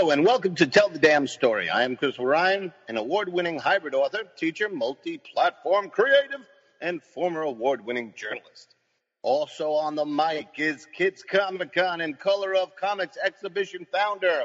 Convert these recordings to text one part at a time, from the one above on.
Hello and welcome to Tell the Damn Story. I am Chris Ryan, an award-winning hybrid author, teacher, multi-platform creative, and former award-winning journalist. Also on the mic is Kids Comic Con and Color of Comics exhibition founder,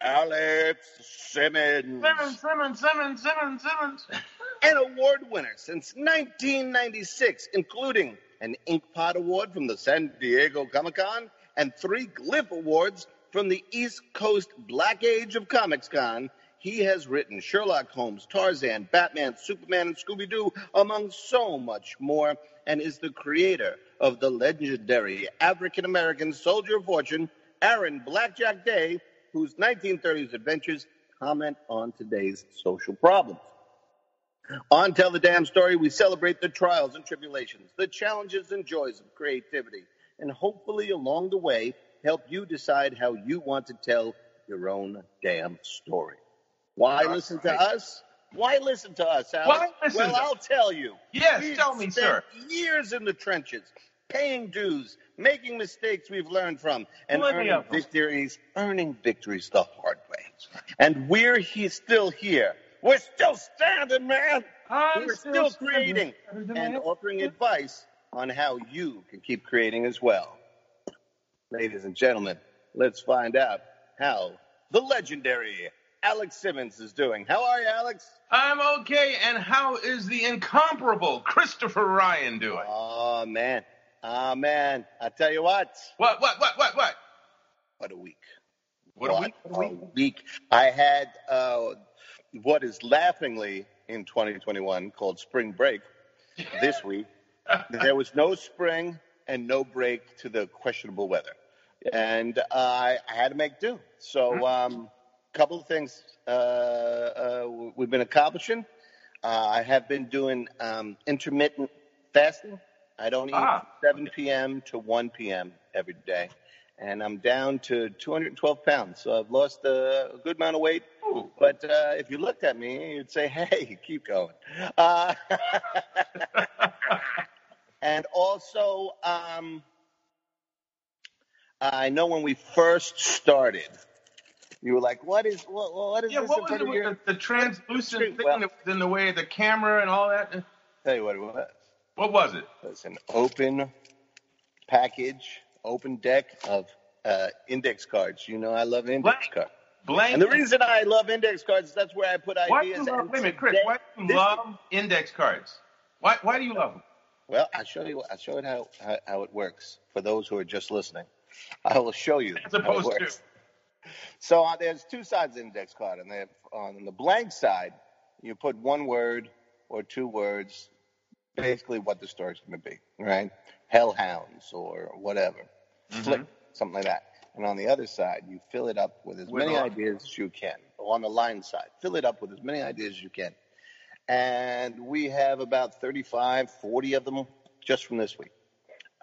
Alex Simmons. Simmons, Simmons, Simmons, Simmons, Simmons. An award winner since 1996, including an Inkpot Award from the San Diego Comic Con and three Glyph Awards from the East Coast Black Age of Comics Con. He has written Sherlock Holmes, Tarzan, Batman, Superman, and Scooby Doo, among so much more, and is the creator of the legendary African American soldier of fortune, Aaron Blackjack Day, whose 1930s adventures comment on today's social problems. On Tell the Damn Story, we celebrate the trials and tribulations, the challenges and joys of creativity, and hopefully along the way, help you decide how you want to tell your own damn story. Why Right. listen to us? Why listen to us, Alex? Why listen well, I'll tell you. Yes, We've tell me, spent sir. Years in the trenches, paying dues, making mistakes we've learned from, and Plenty earning victories, earning victories the hard way. And we're he still here. We're still standing, man. I'm We're still standing creating and offering advice on how you can keep creating as well. Ladies and gentlemen, let's find out how the legendary Alex Simmons is doing. How are you, Alex? I'm okay. And how is the incomparable Christopher Ryan doing? Oh man, oh man! I tell you what, What, what, what, what, what? what a week! What a week. What week? a week! I had uh, what is laughingly in 2021 called spring break. This week, there was no spring and no break to the questionable weather, and uh, I, I had to make do. So, um, a couple of things uh, uh, we've been accomplishing. Uh, I have been doing um, intermittent fasting. I don't eat Ah. 7 p.m. to 1 p.m. every day, and I'm down to 212 pounds. So I've lost a, a good amount of weight. Ooh. But uh, if you looked at me, you'd say, "Hey, keep going." And also, um, I know when we first started, you were like, "What is what? What is Yeah, this?" what was it with the, the translucent thing Well- that was in the way of the camera and all that? Tell you what it was. What was it? It's an open package, open deck of uh, index cards. You know, I love index Blank. cards. Blank. And the reason I love index cards is that's where I put why do you ideas. love, and wait a minute, Chris, today- why do you this- love index cards? Why, why do you love them? Well, I'll show you. I'll show it how, how how it works for those who are just listening. I will show you As how it opposed to- works. So uh, there's two sides of the index card, and they- on the blank side, you put one word or two words, basically what the story's going to be, right? Hellhounds or whatever, Mm-hmm. flick, something like that. And on the other side, you fill it up with as With many all- ideas as you can. On the line side, fill it up with as many ideas as you can. And we have about 35, 40 of them just from this week.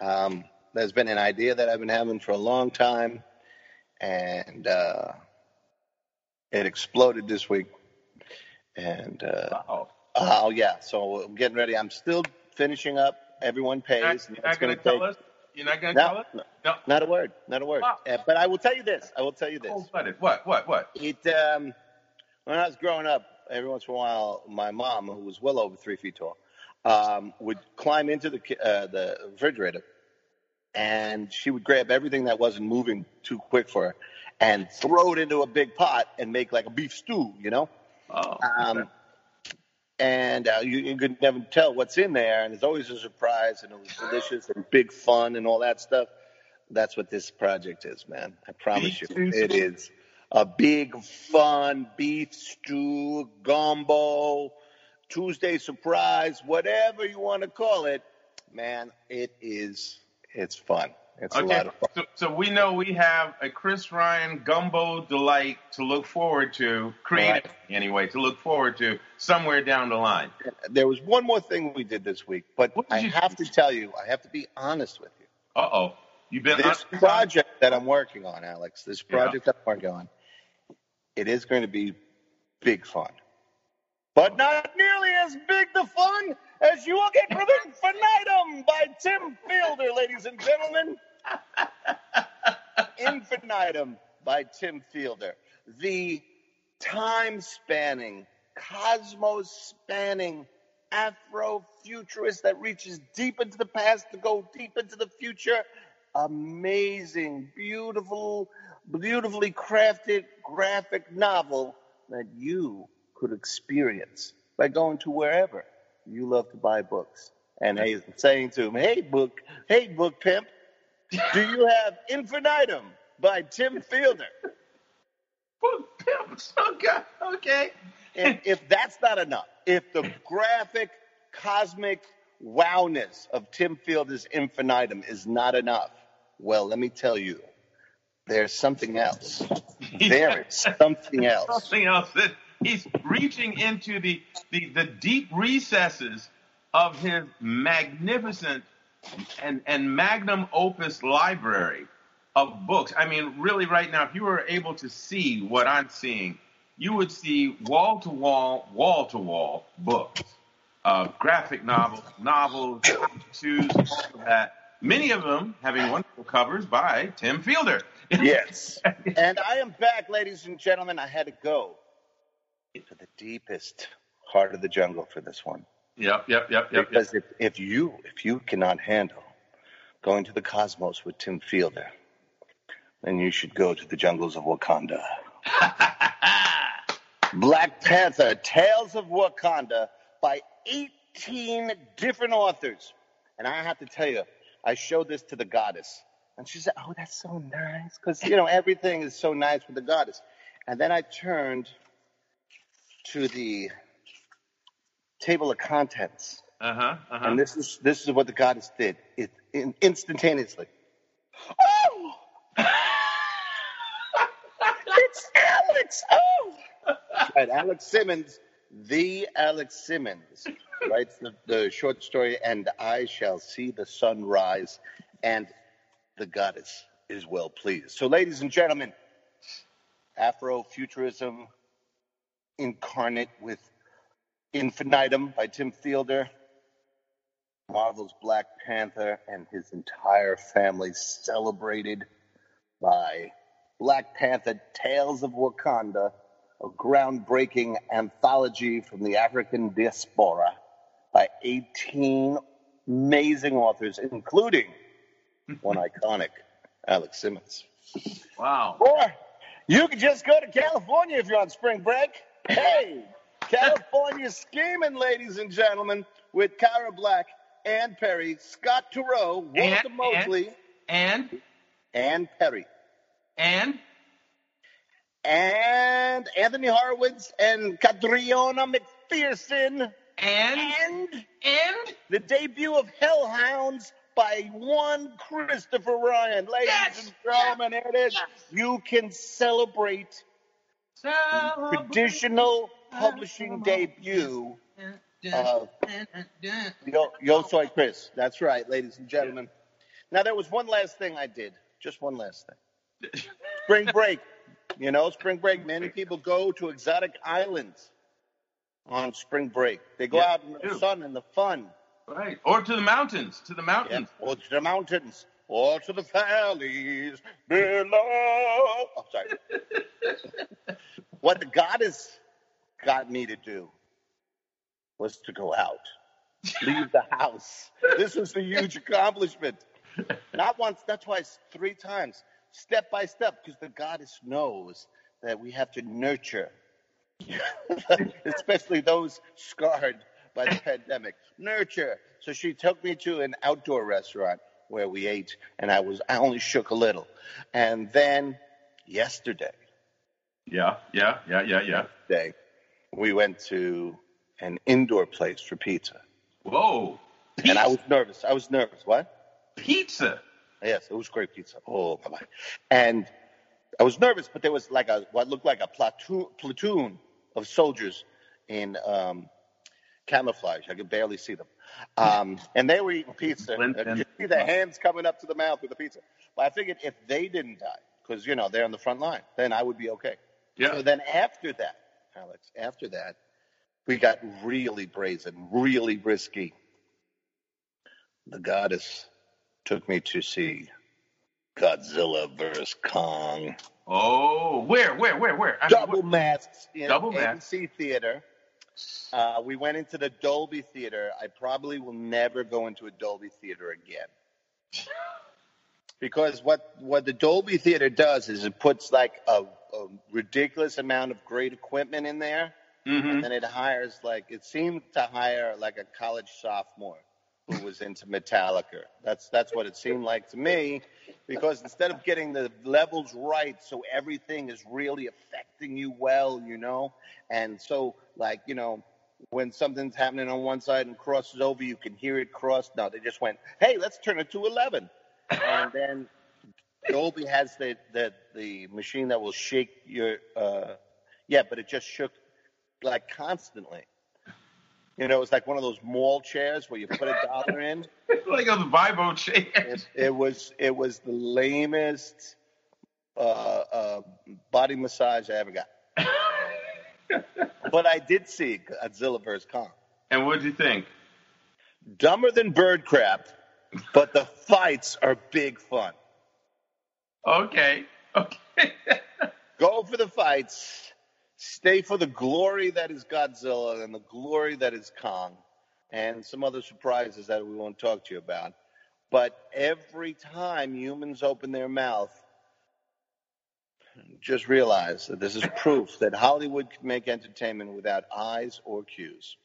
Um, there's been an idea that I've been having for a long time, and uh, it exploded this week. And uh, oh yeah, so I'm getting ready. I'm still finishing up. Everyone pays. You're not, going gonna to tell us? You're not going to No, tell us? no, No. not a word, not a word. Wow. But I will tell you this. I will tell you this. Cold blooded. What? What? What? It um, when I was growing up, every once in a while, my mom, who was well over three feet tall, um, would climb into the uh, the refrigerator, and she would grab everything that wasn't moving too quick for her, and throw it into a big pot and make like a beef stew, you know. Oh. Um, and uh, you, you could never tell what's in there, and it's always a surprise, and it was delicious and big fun and all that stuff. That's what this project is, man. I promise you, stew. it is a big fun beef stew, gumbo, Tuesday surprise, whatever you want to call it, man. It is. It's fun. It's a lot of fun. so, so we know we have a Chris Ryan gumbo delight to look forward to, creative anyway, to look forward to somewhere down the line. There was one more thing we did this week, but I you have to tell you, I have to be honest with you. Uh oh, you've been this on- project that I'm working on, Alex, this Yeah. project I'm working on, it is going to be big fun. But not nearly as big the fun as you will get from Infinitum by Tim Fielder, ladies and gentlemen. Infinitum by Tim Fielder. the time spanning, cosmos spanning Afrofuturist that reaches deep into the past to go deep into the future. Amazing, beautiful, beautifully crafted graphic novel that you could experience by going to wherever you love to buy books. And hey, saying to him, hey, book, hey, book pimp, do you have Infinitum by Tim Fielder? Book pimps. Okay. Okay. And if that's not enough, if the graphic, cosmic wowness of Tim Fielder's Infinitum is not enough, well, let me tell you, there's something else. There is something else. Something else that he's reaching into the, the, the deep recesses of his magnificent and, and magnum opus library of books. I mean, really, right now, if you were able to see what I'm seeing, you would see wall to wall, wall to wall books, uh, graphic novels, novels, issues, all of that. Many of them having wonderful covers by Tim Fielder. Yes. And I am back, ladies and gentlemen. I had to go to the deepest heart of the jungle for this one. Yep, yep, yep, yep. Because if, if you if you cannot handle going to the cosmos with Tim Fielder, then you should go to the jungles of Wakanda. Black Panther, Tales of Wakanda by 18 different authors. And I have to tell you, I showed this to the goddess. And she said, Oh, that's so nice. Because, you know, everything is so nice with the goddess. And then I turned to the table of contents. Uh-huh, uh-huh. And this is this is what the goddess did. It in, instantaneously. Oh, it's Alex. Oh, right. Alex Simmons, the Alex Simmons, writes the, the short story, and I shall see the sun rise, and the goddess is well pleased. So, ladies and gentlemen, Afrofuturism incarnate with Infinitum by Tim Fielder, Marvel's Black Panther, and his entire family celebrated by Black Panther Tales of Wakanda, a groundbreaking anthology from the African diaspora by 18 amazing authors, including one iconic, Alex Simmons. Wow. Or you could just go to California if you're on spring break. Hey, California scheming, ladies and gentlemen, with Cara Black, Anne Perry, Scott Turow, Walter And, Mosley, and, Anne Perry, and, and Anthony Horowitz and Catriona McPherson, and, and and, the debut of Hellhounds by one Christopher Ryan. Ladies Yes! and gentlemen, it is. You can celebrate the traditional publishing debut of Yo, Yo Soy Chris. That's right, ladies and gentlemen. Now, there was one last thing I did. Just one last thing. Spring break. You know, spring break. Many people go to exotic islands on spring break. They go Yeah, out in the do. sun and the fun. Right. Or to the mountains, to the Yeah. mountains. Or to the mountains. Or to the valleys below. Oh, sorry. what the goddess got me to do was to go out, leave the house. This was a huge accomplishment. Not once, not twice, three times, step by step, because the goddess knows that we have to nurture, especially those scarred by the pandemic. Nurture. So she took me to an outdoor restaurant where we ate, and I was I only shook a little. And then yesterday, Yeah, yeah, yeah, yeah, yeah. day, we went to an indoor place for pizza. Whoa. And I was nervous. I was nervous. What? Pizza. Yes, it was great pizza. Oh, bye. And I was nervous, but there was like a what looked like a platoon platoon of soldiers in um, camouflage. I could barely see them, um, and they were eating pizza. I could see their hands coming up to the mouth with the pizza. But I figured if they didn't die, because you know they're on the front line, then I would be okay. Yeah. So then after that, Alex, after that, we got really brazen, really risky. The goddess took me to see Godzilla vs Kong. Oh, where, where, where, where? I mean, Double what- masks in Double masks. AMC Theater. Uh, we went into the Dolby Theater. I probably will never go into a Dolby Theater again. Because what, what the Dolby Theater does is it puts like a, a ridiculous amount of great equipment in there, Mhm. and then it hires like it seemed to hire like a college sophomore who was into Metallica. That's that's what it seemed like to me, because instead of getting the levels right, so everything is really affecting you well, you know, and so like you know when something's happening on one side and crosses over, you can hear it cross. No, they just went, hey, let's turn it to eleven, and then Dolby has the the the machine that will shake your uh yeah, but it just shook like constantly. You know, it was like one of those mall chairs where you put a dollar in. like a Vibo chair. It, it was it was the lamest uh, uh, body massage I ever got. but I did see Godzilla vs Kong. And what do you think? Dumber than bird crap, but the fights are big fun. Okay, okay. Go for the fights. Stay for the glory that is Godzilla and the glory that is Kong, and some other surprises that we won't talk to you about. But every time humans open their mouth, just realize that this is proof that Hollywood can make entertainment without eyes or cues.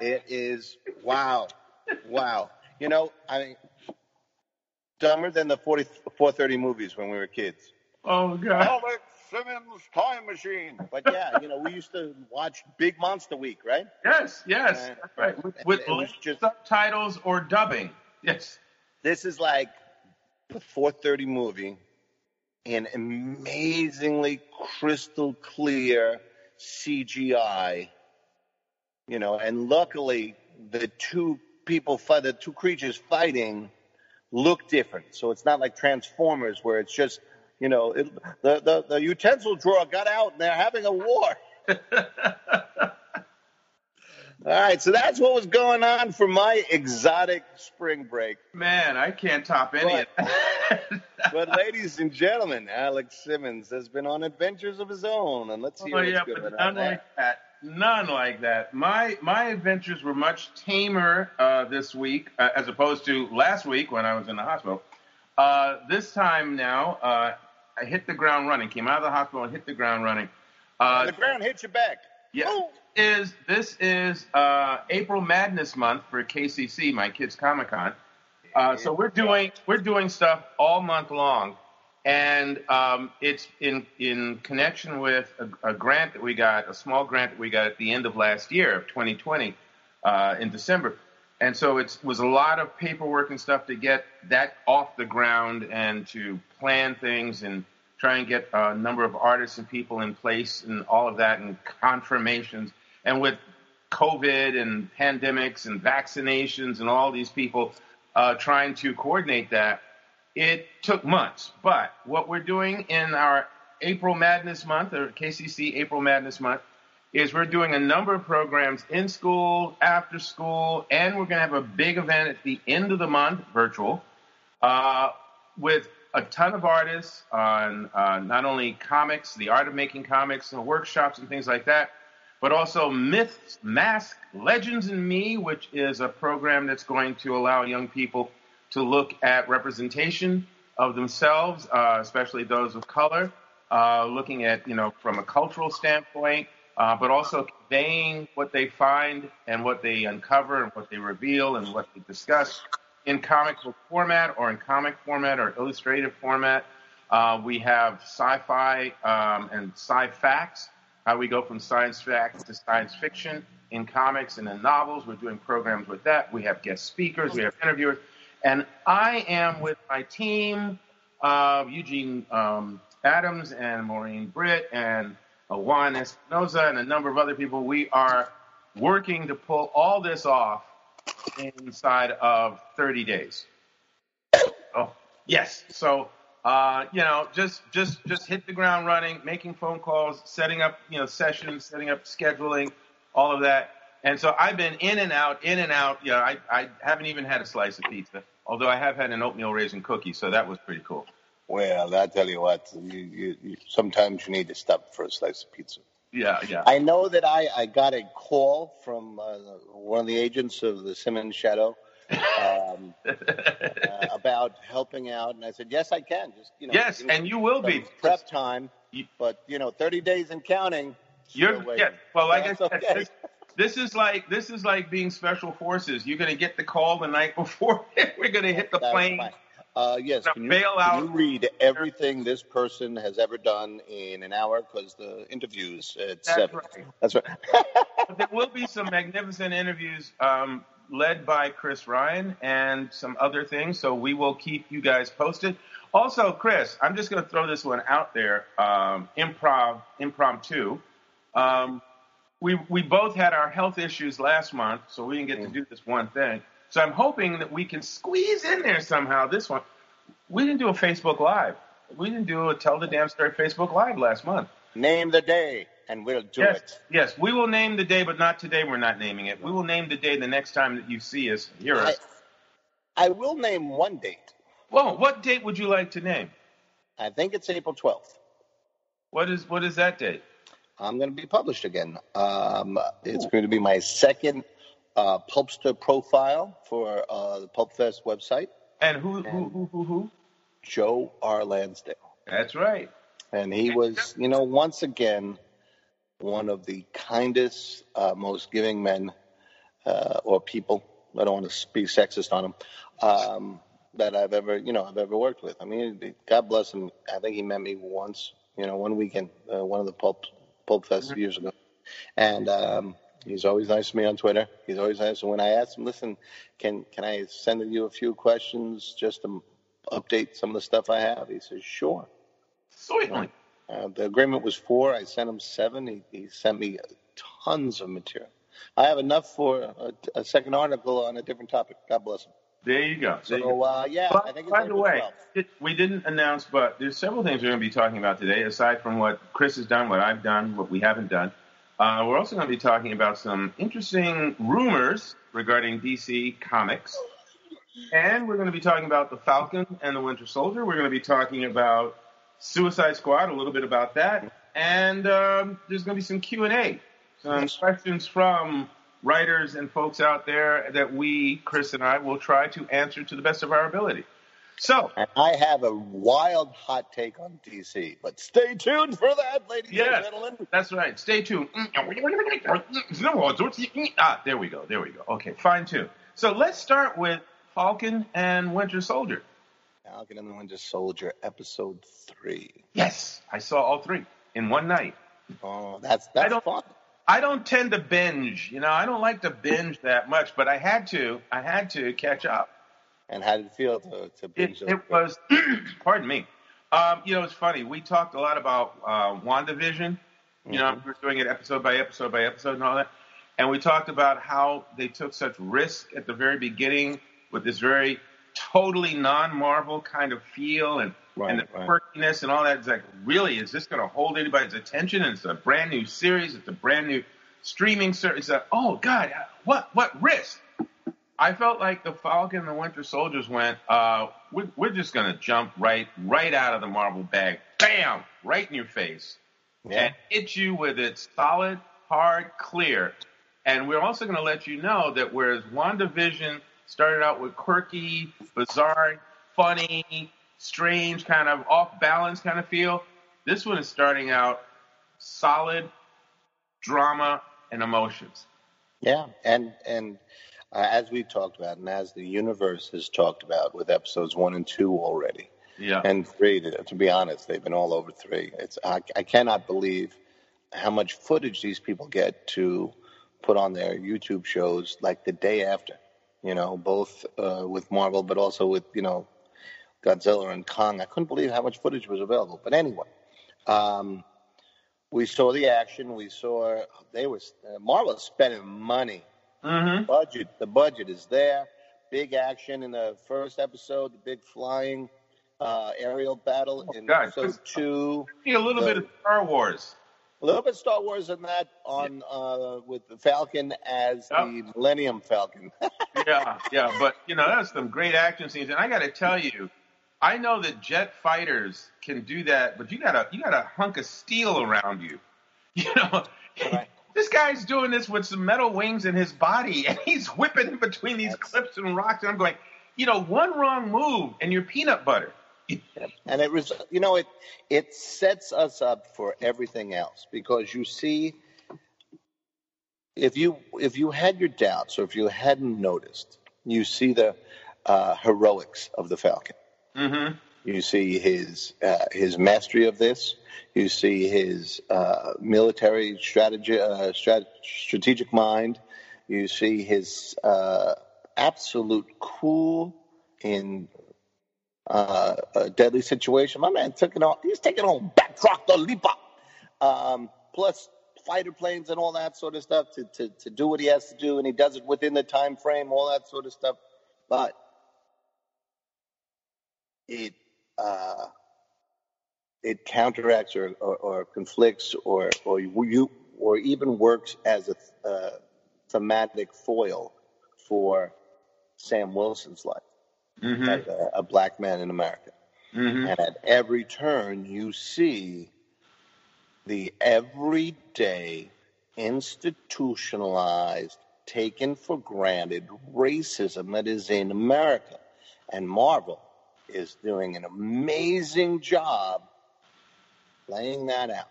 It is wow, wow. You know, I mean, dumber than the 40, 430 movies when we were kids. Oh God. Oh, Alex Simmons Time Machine. But yeah, you know, we used to watch Big Monster Week, right? Yes, yes, Uh, right. With, with it just- subtitles or dubbing. Yes. This is like the 430 movie an amazingly crystal clear CGI. You know, and luckily the two people fight, the two creatures fighting look different. So it's not like Transformers where it's just, you know, it, the, the, the utensil drawer got out and they're having a war. All right, so that's what was going on for my exotic spring break. Man, I can't top any of that. But ladies and gentlemen, Alex Simmons has been on adventures of his own, and let's see oh what's yeah, going but on none like that. None like that. My my adventures were much tamer uh, this week uh, as opposed to last week when I was in the hospital. Uh, this time now, uh, I hit the ground running. Came out of the hospital and hit the ground running. Uh, the ground hits your back. Yeah. Boom. Is this is uh, April Madness month for KCC, my kids Comic Con. Uh, so we're doing we're doing stuff all month long, and um, it's in in connection with a, a grant that we got, a small grant that we got at the end of last year of 2020 uh, in December. And so it was a lot of paperwork and stuff to get that off the ground and to plan things and try and get a number of artists and people in place and all of that and confirmations. And with COVID and pandemics and vaccinations and all these people uh, trying to coordinate that, it took months. But what we're doing in our April Madness month, or KCC April Madness month, is we're doing a number of programs in school, after school, and we're going to have a big event at the end of the month, virtual, uh, with a ton of artists on uh, not only comics, the art of making comics, and workshops and things like that, but also Myths, Mask, Legends and Me, which is a program that's going to allow young people to look at representation of themselves, uh, especially those of color, uh, looking at, you know, from a cultural standpoint, uh, but also conveying what they find and what they uncover and what they reveal and what they discuss in comic book format or in comic format or illustrative format. Uh, we have sci-fi um, and sci-facts, how we go from science fact to science fiction in comics and in novels. We're doing programs with that. We have guest speakers, we have interviewers. And I am with my team, uh, Eugene um, Adams and Maureen Britt and uh, Juan Espinoza and a number of other people. We are working to pull all this off inside of 30 days. Oh, yes. So, uh, you know, just just just hit the ground running, making phone calls, setting up, you know, sessions, setting up scheduling, all of that. And so I've been in and out, in and out. You know, I, I haven't even had a slice of pizza, although I have had an oatmeal raisin cookie, so that was pretty cool. Well, I tell you what, you, you, you, sometimes you need to stop for a slice of pizza. Yeah, yeah. I know that I, I got a call from uh, one of the agents of the Simmons Shadow um, uh, about helping out, and I said, yes, I can. Just you know, yes, give me and you will be. prep time, You- but you know, 30 days and counting. You're still yeah. Well, like I That's said, okay. this, this is like this is like being special forces. You're gonna get the call the night before. We're gonna hit the That's plane. fine. Uh, yes, can you, can you read everything this person has ever done in an hour? Because the interviews at That's seven. right. That's right. But there will be some magnificent interviews um, led by Chris Ryan and some other things. So we will keep you guys posted. Also, Chris, I'm just going to throw this one out there. Um, improv, impromptu. Um, we we both had our health issues last month, so we didn't get to do this one thing. So I'm hoping that we can squeeze in there somehow. This one, we didn't do a Facebook Live. We didn't do a Tell the Damn Story Facebook Live last month. Name the day, and we'll do yes, it. yes, we will name the day, but not today. We're not naming it. We will name the day the next time that you see us, hear I, us. I will name one date. Well, what date would you like to name? I think it's April 12th. What is what is that date? I'm going to be published again. Um, it's going to be my second uh, Pulpster profile for uh, the Pulp Fest website, And who who who who who? Joe R. Lansdale. That's right. And he was, you know, once again, one of the kindest, uh, most giving men uh, or people. I don't want to be sexist on him. Um, that I've ever, you know, I've ever worked with. I mean, God bless him. I think he met me once, you know, one weekend, uh, one of the Pulp Pulp Fest years ago, and um, he's always nice to me on Twitter. He's always nice. And when I asked him, listen, can can I send you a few questions just to update some of the stuff I have? He says, sure. Certainly. Uh, the agreement was four. I sent him seven. He, he sent me tons of material. I have enough for a, a second article on a different topic. God bless him. There you go. There you go. So uh, yeah, I think it's by the way, it, we didn't announce, but there's several things we're going to be talking about today, aside from what Chris has done, what I've done, what we haven't done. Uh, we're also going to be talking about some interesting rumors regarding DC Comics. And we're going to be talking about the Falcon and the Winter Soldier. We're going to be talking about Suicide Squad, a little bit about that. And um, there's going to be some Q&A, some questions from writers and folks out there that we, Chris and I, will try to answer to the best of our ability. So, And I have a wild hot take on DC, but stay tuned for that, ladies Yes. and gentlemen. that's right. Stay tuned. Ah, there we go. There we go. Okay, fine tune. So let's start with Falcon and Winter Soldier. Falcon and the Winter Soldier, episode three. Yes, I saw all three in one night. Oh, that's I that's don't- fun. I don't tend to binge. You know, I don't like to binge that much, but I had to. I had to catch up. And how did it feel to, to binge It, it was, pardon me. Um, you know, it's funny. We talked a lot about uh, WandaVision. You know, Mhm. we were doing it episode by episode by episode and all that. And we talked about how they took such risk at the very beginning with this very totally non-Marvel kind of feel and, Right, and the right. quirkiness and all that. It's like, really, is this going to hold anybody's attention? And it's a brand new series. It's a brand new streaming service. It's like, oh, God, what, what risk? I felt like the Falcon and the Winter Soldiers went, uh, we're, we're just going to jump right, right out of the Marvel bag. Bam! Right in your face. Yeah. And hit you with it solid, hard, clear. And we're also going to let you know that whereas WandaVision started out with quirky, bizarre, funny, strange, kind of off balance kind of feel, this one is starting out solid drama and emotions. Yeah, and and uh, as we've talked about, and as the universe has talked about with episodes one and two already, Yeah. and three. To, to be honest, they've been all over three. It's I, I cannot believe how much footage these people get to put on their YouTube shows like the day after. You know, both uh, with Marvel, but also with you know Godzilla and Kong. I couldn't believe how much footage was available. But anyway, um, we saw the action. We saw they was uh, Marvel spending money. Mm-hmm. Budget. The budget is there. Big action in the first episode. The big flying uh, aerial battle Oh, in God. episode two. A little bit of Star Wars. A little bit of Star Wars in that on uh, with the Falcon as Yep. the Millennium Falcon. yeah, yeah, but you know that's some great action scenes, and I got to tell you, I know that jet fighters can do that, but you got a you got a hunk of steel around you. You know, Right. This guy's doing this with some metal wings in his body, and he's whipping in between these That's- cliffs and rocks. And I'm going, you know, one wrong move and you're peanut butter. And it was, you know, it it sets us up for everything else because you see, if you if you had your doubts or if you hadn't noticed, you see the uh, heroics of the Falcon. Mm-hmm. You see his uh, his mastery of this. You see his uh, military strategy, uh, strat- strategic mind. You see his uh, absolute cool in uh, a deadly situation. My man took it on. He's taking on Batroc the Leaper. Um, plus fighter planes and all that sort of stuff to, to, to do what he has to do, and he does it within the time frame, all that sort of stuff. But it uh, it counteracts or, or, or conflicts or or you or even works as a uh, thematic foil for Sam Wilson's life Mm-hmm. as a, a black man in America. Mm-hmm. And at every turn, you see the everyday, institutionalized, taken for granted racism that is in America. And Marvel is doing an amazing job laying that out.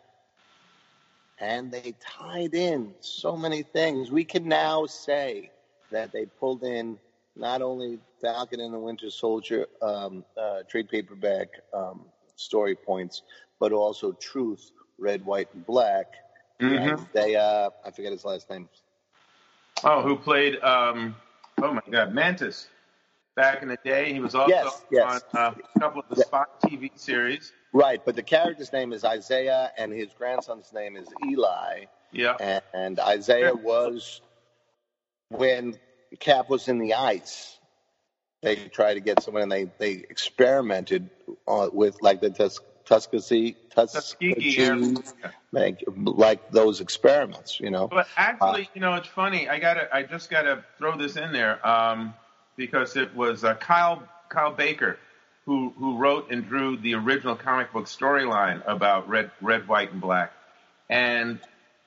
And they tied in so many things. We can now say that they pulled in not only Falcon and the Winter Soldier um, uh, trade paperback um, story points, but also Truth, Red, White, and Black. Mm-hmm. And they, uh, I forget his last name. Oh, who played? Um, oh my God, Mantis. Back in the day, he was also Yes, yes. on uh, a couple of the Spot TV series. Right, but the character's name is Isaiah, and his grandson's name is Eli. Yeah. And, and Isaiah was when Cap was in the ice. They tried to get someone, and they they experimented uh, with like the Tus- Tuskegee, Tuskegee. Tuskegee, like, like those experiments, you know. But actually, you know, it's funny. I gotta, I just gotta throw this in there um, because it was uh, Kyle Kyle Baker who who wrote and drew the original comic book storyline about red, red, white, and black, and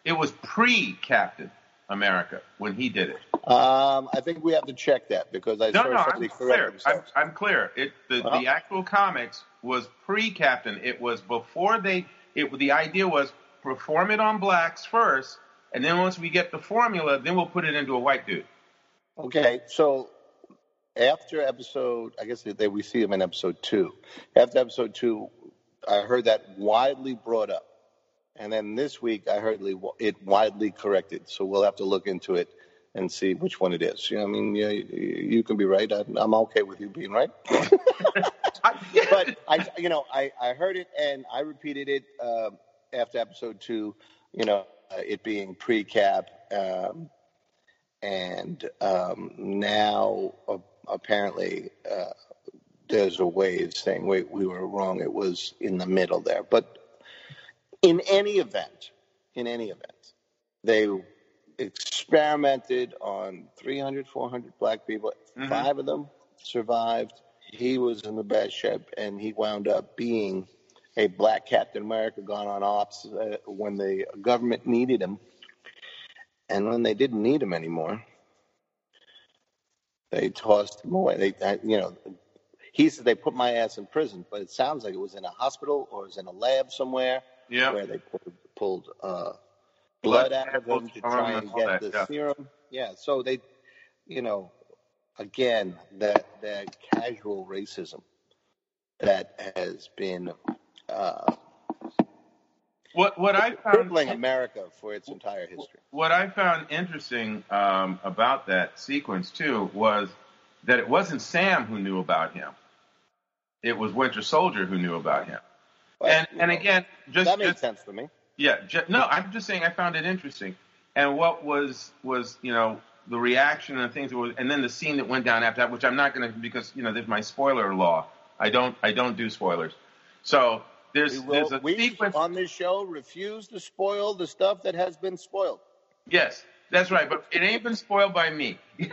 it was pre Captain America when he did it. Um, I think we have to check that because I no no I'm clear. I'm. I'm clear. It the, Well. the actual comics was pre-Captain. It was before they. It the idea was perform it on blacks first, and then once we get the formula, then we'll put it into a white dude. Okay, so after episode, I guess they, we see him in episode two. After episode two, I heard that widely brought up, and then this week I heard it widely corrected. So we'll have to look into it and see which one it is. You know, I mean, yeah, you, you can be right. I'm okay with you being right. But I, you know, I, I heard it and I repeated it uh, after episode two. You know, uh, it being pre-cap, um, and um, now uh, apparently uh, there's a way of saying, "Wait, we were wrong. It was in the middle there." But in any event, in any event, they experimented on 300, 400 black people. Mhm. Five of them survived. He was in the best shape, and he wound up being a black Captain America gone on ops uh, when the government needed him. And when they didn't need him anymore, they tossed him away. They, uh, you know, he said they put my ass in prison, but it sounds like it was in a hospital or it was in a lab somewhere yeah. where they pulled, pulled uh, blood out of him to samples try and and all get that, the yeah. serum. Yeah, so they, you know, again, that that casual racism that has been uh, What what I found crippling America for its entire history. what I found interesting um, about that sequence too was that it wasn't Sam who knew about him. It was Winter Soldier who knew about him. But, and and know, again, just, that makes just sense to me. yeah, ju- no, I'm just saying I found it interesting. And what was was you know the reaction and things that was, and then the scene that went down after that, which I'm not going to because you know there's my spoiler law. I don't I don't do spoilers. So there's We, there's a sequence. on this show refuse to spoil the stuff that has been spoiled. Yes, that's right. But it ain't been spoiled by me.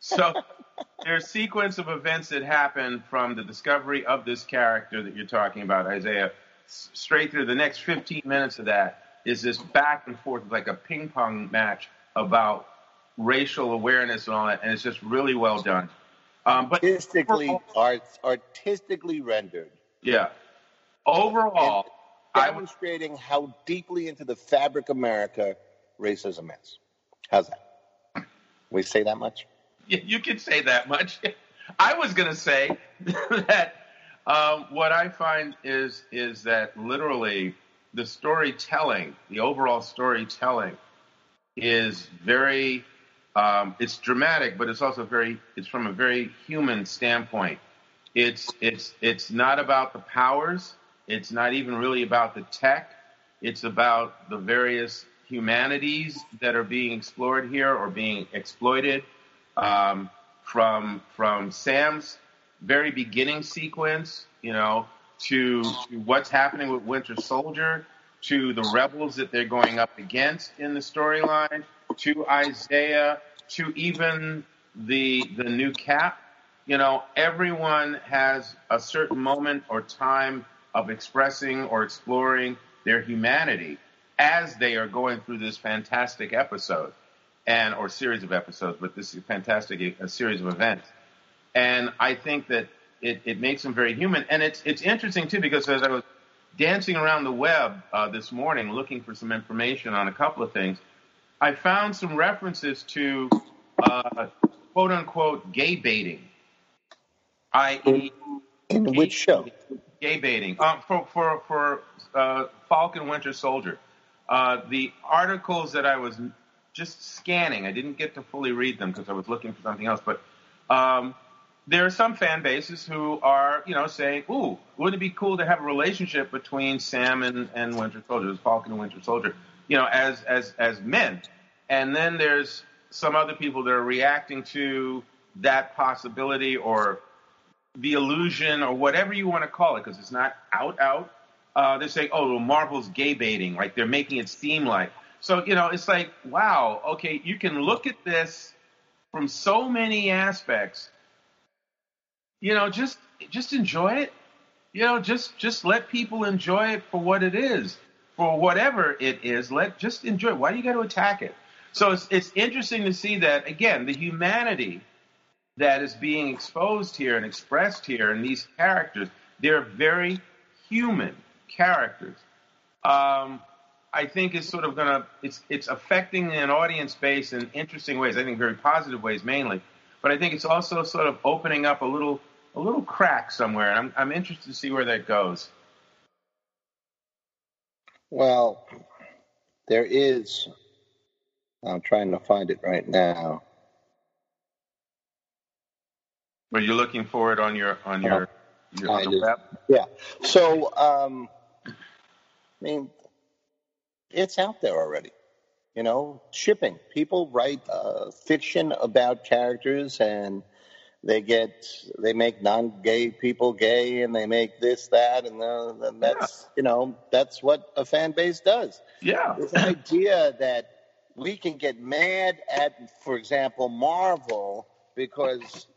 So there's a sequence of events that happen from the discovery of this character that you're talking about, Isaiah, straight through the next 15 minutes of that is this back and forth like a ping pong match about racial awareness and all that, and it's just really well done. Um, but artistically, art, artistically rendered. Yeah. Overall, demonstrating how deeply into the fabric of America racism is. How's that? We say that much? You can say that much. I was going to say that um, what I find is is that literally the storytelling, the overall storytelling, is very. Um, it's dramatic, but it's also very. It's from a very human standpoint. It's it's it's not about the powers. It's not even really about the tech. It's about the various humanities that are being explored here or being exploited. Um, from from Sam's very beginning sequence, you know, to, to what's happening with Winter Soldier, to the rebels that they're going up against in the storyline, to Isaiah, to even the the new Cap. You know, everyone has a certain moment or time of expressing or exploring their humanity as they are going through this fantastic episode and or series of episodes, but this is fantastic a series of events. And I think that it, it makes them very human. And it's it's interesting too because as I was dancing around the web uh, this morning looking for some information on a couple of things, I found some references to uh, quote unquote gay baiting, i.e. In, in which show? Gay baiting. Uh, for for for uh, Falcon Winter Soldier. Uh, the articles that I was just scanning, I didn't get to fully read them because I was looking for something else, but um, there are some fan bases who are, you know, saying, "Ooh, wouldn't it be cool to have a relationship between Sam and, and Winter Soldier, Falcon and Winter Soldier, you know, as as as men?" And then there's some other people that are reacting to that possibility or the illusion or whatever you want to call it, because it's not out out uh, they're saying, oh, Marvel's gay baiting. Like they're making it seem like. So, you know, it's like, wow, okay, you can look at this from so many aspects. You know, just just enjoy it. You know, just just let people enjoy it for what it is, for whatever it is. Let just enjoy. It. Why do you got to attack it? So it's it's interesting to see that again, the humanity that is being exposed here and expressed here in these characters, they're very human characters, um, I think is sort of going to it's it's affecting an audience base in interesting ways. I think very positive ways mainly, but I think it's also sort of opening up a little a little crack somewhere. I'm I'm interested to see where that goes. Well, there is. I'm trying to find it right now. Are you looking for it on your on your, your on web? Yeah. So um, I mean, it's out there already. You know, shipping. People write uh, fiction about characters and they get they make non-gay people gay and they make this that and, uh, and that's yeah. you know that's what a fan base does yeah this idea that we can get mad at for example marvel because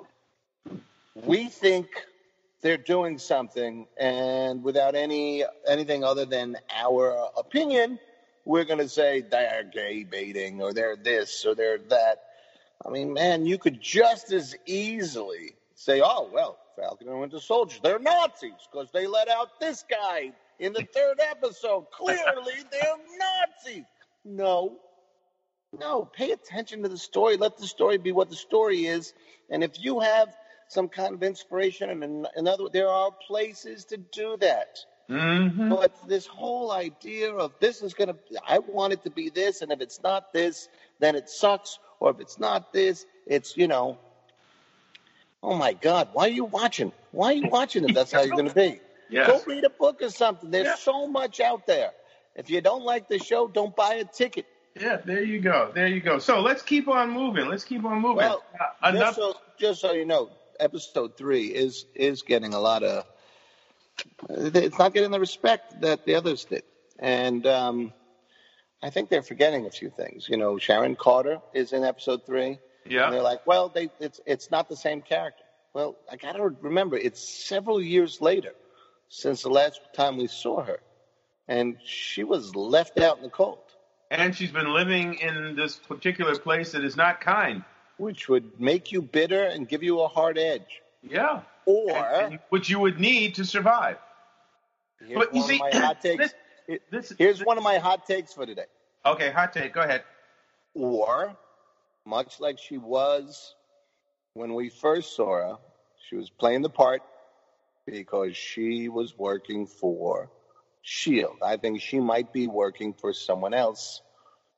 we think they're doing something, and without any anything other than our opinion, we're going to say they're gay baiting or they're this or they're that. I mean, man, you could just as easily say, oh, well, Falcon and Winter Soldier, they're Nazis because they let out this guy in the third episode. Clearly, they're Nazis. No. No, pay attention to the story. Let the story be what the story is. And if you have some kind of inspiration. And in, in other, there are places to do that. Mm-hmm. But this whole idea of this is going to, I want it to be this, and if it's not this, then it sucks. Or if it's not this, it's, you know, oh my God, why are you watching? Why are you watching it? That's how you're going to be. Yes. Go read a book or something. There's yeah. so much out there. If you don't like the show, don't buy a ticket. Yeah, there you go. There you go. So let's keep on moving. Let's keep on moving. Well, uh, enough- just, so, just so you know, episode three is is getting a lot of. It's not getting the respect that the others did, and um, I think they're forgetting a few things. You know, Sharon Carter is in episode three. Yeah. And they're like, well, they, it's it's not the same character. Well, I got to remember, it's several years later since the last time we saw her, and she was left out in the cold, And she's been living in this particular place that is not kind. Which would make you bitter and give you a hard edge. Yeah. Or And- and which you would need to survive. here's But you see, of my hot takes. this, this, Here's one of my hot takes for today. Okay, hot take. Go ahead. Or, much like she was when we first saw her, she was playing the part because she was working for Shield. I think she might be working for someone else.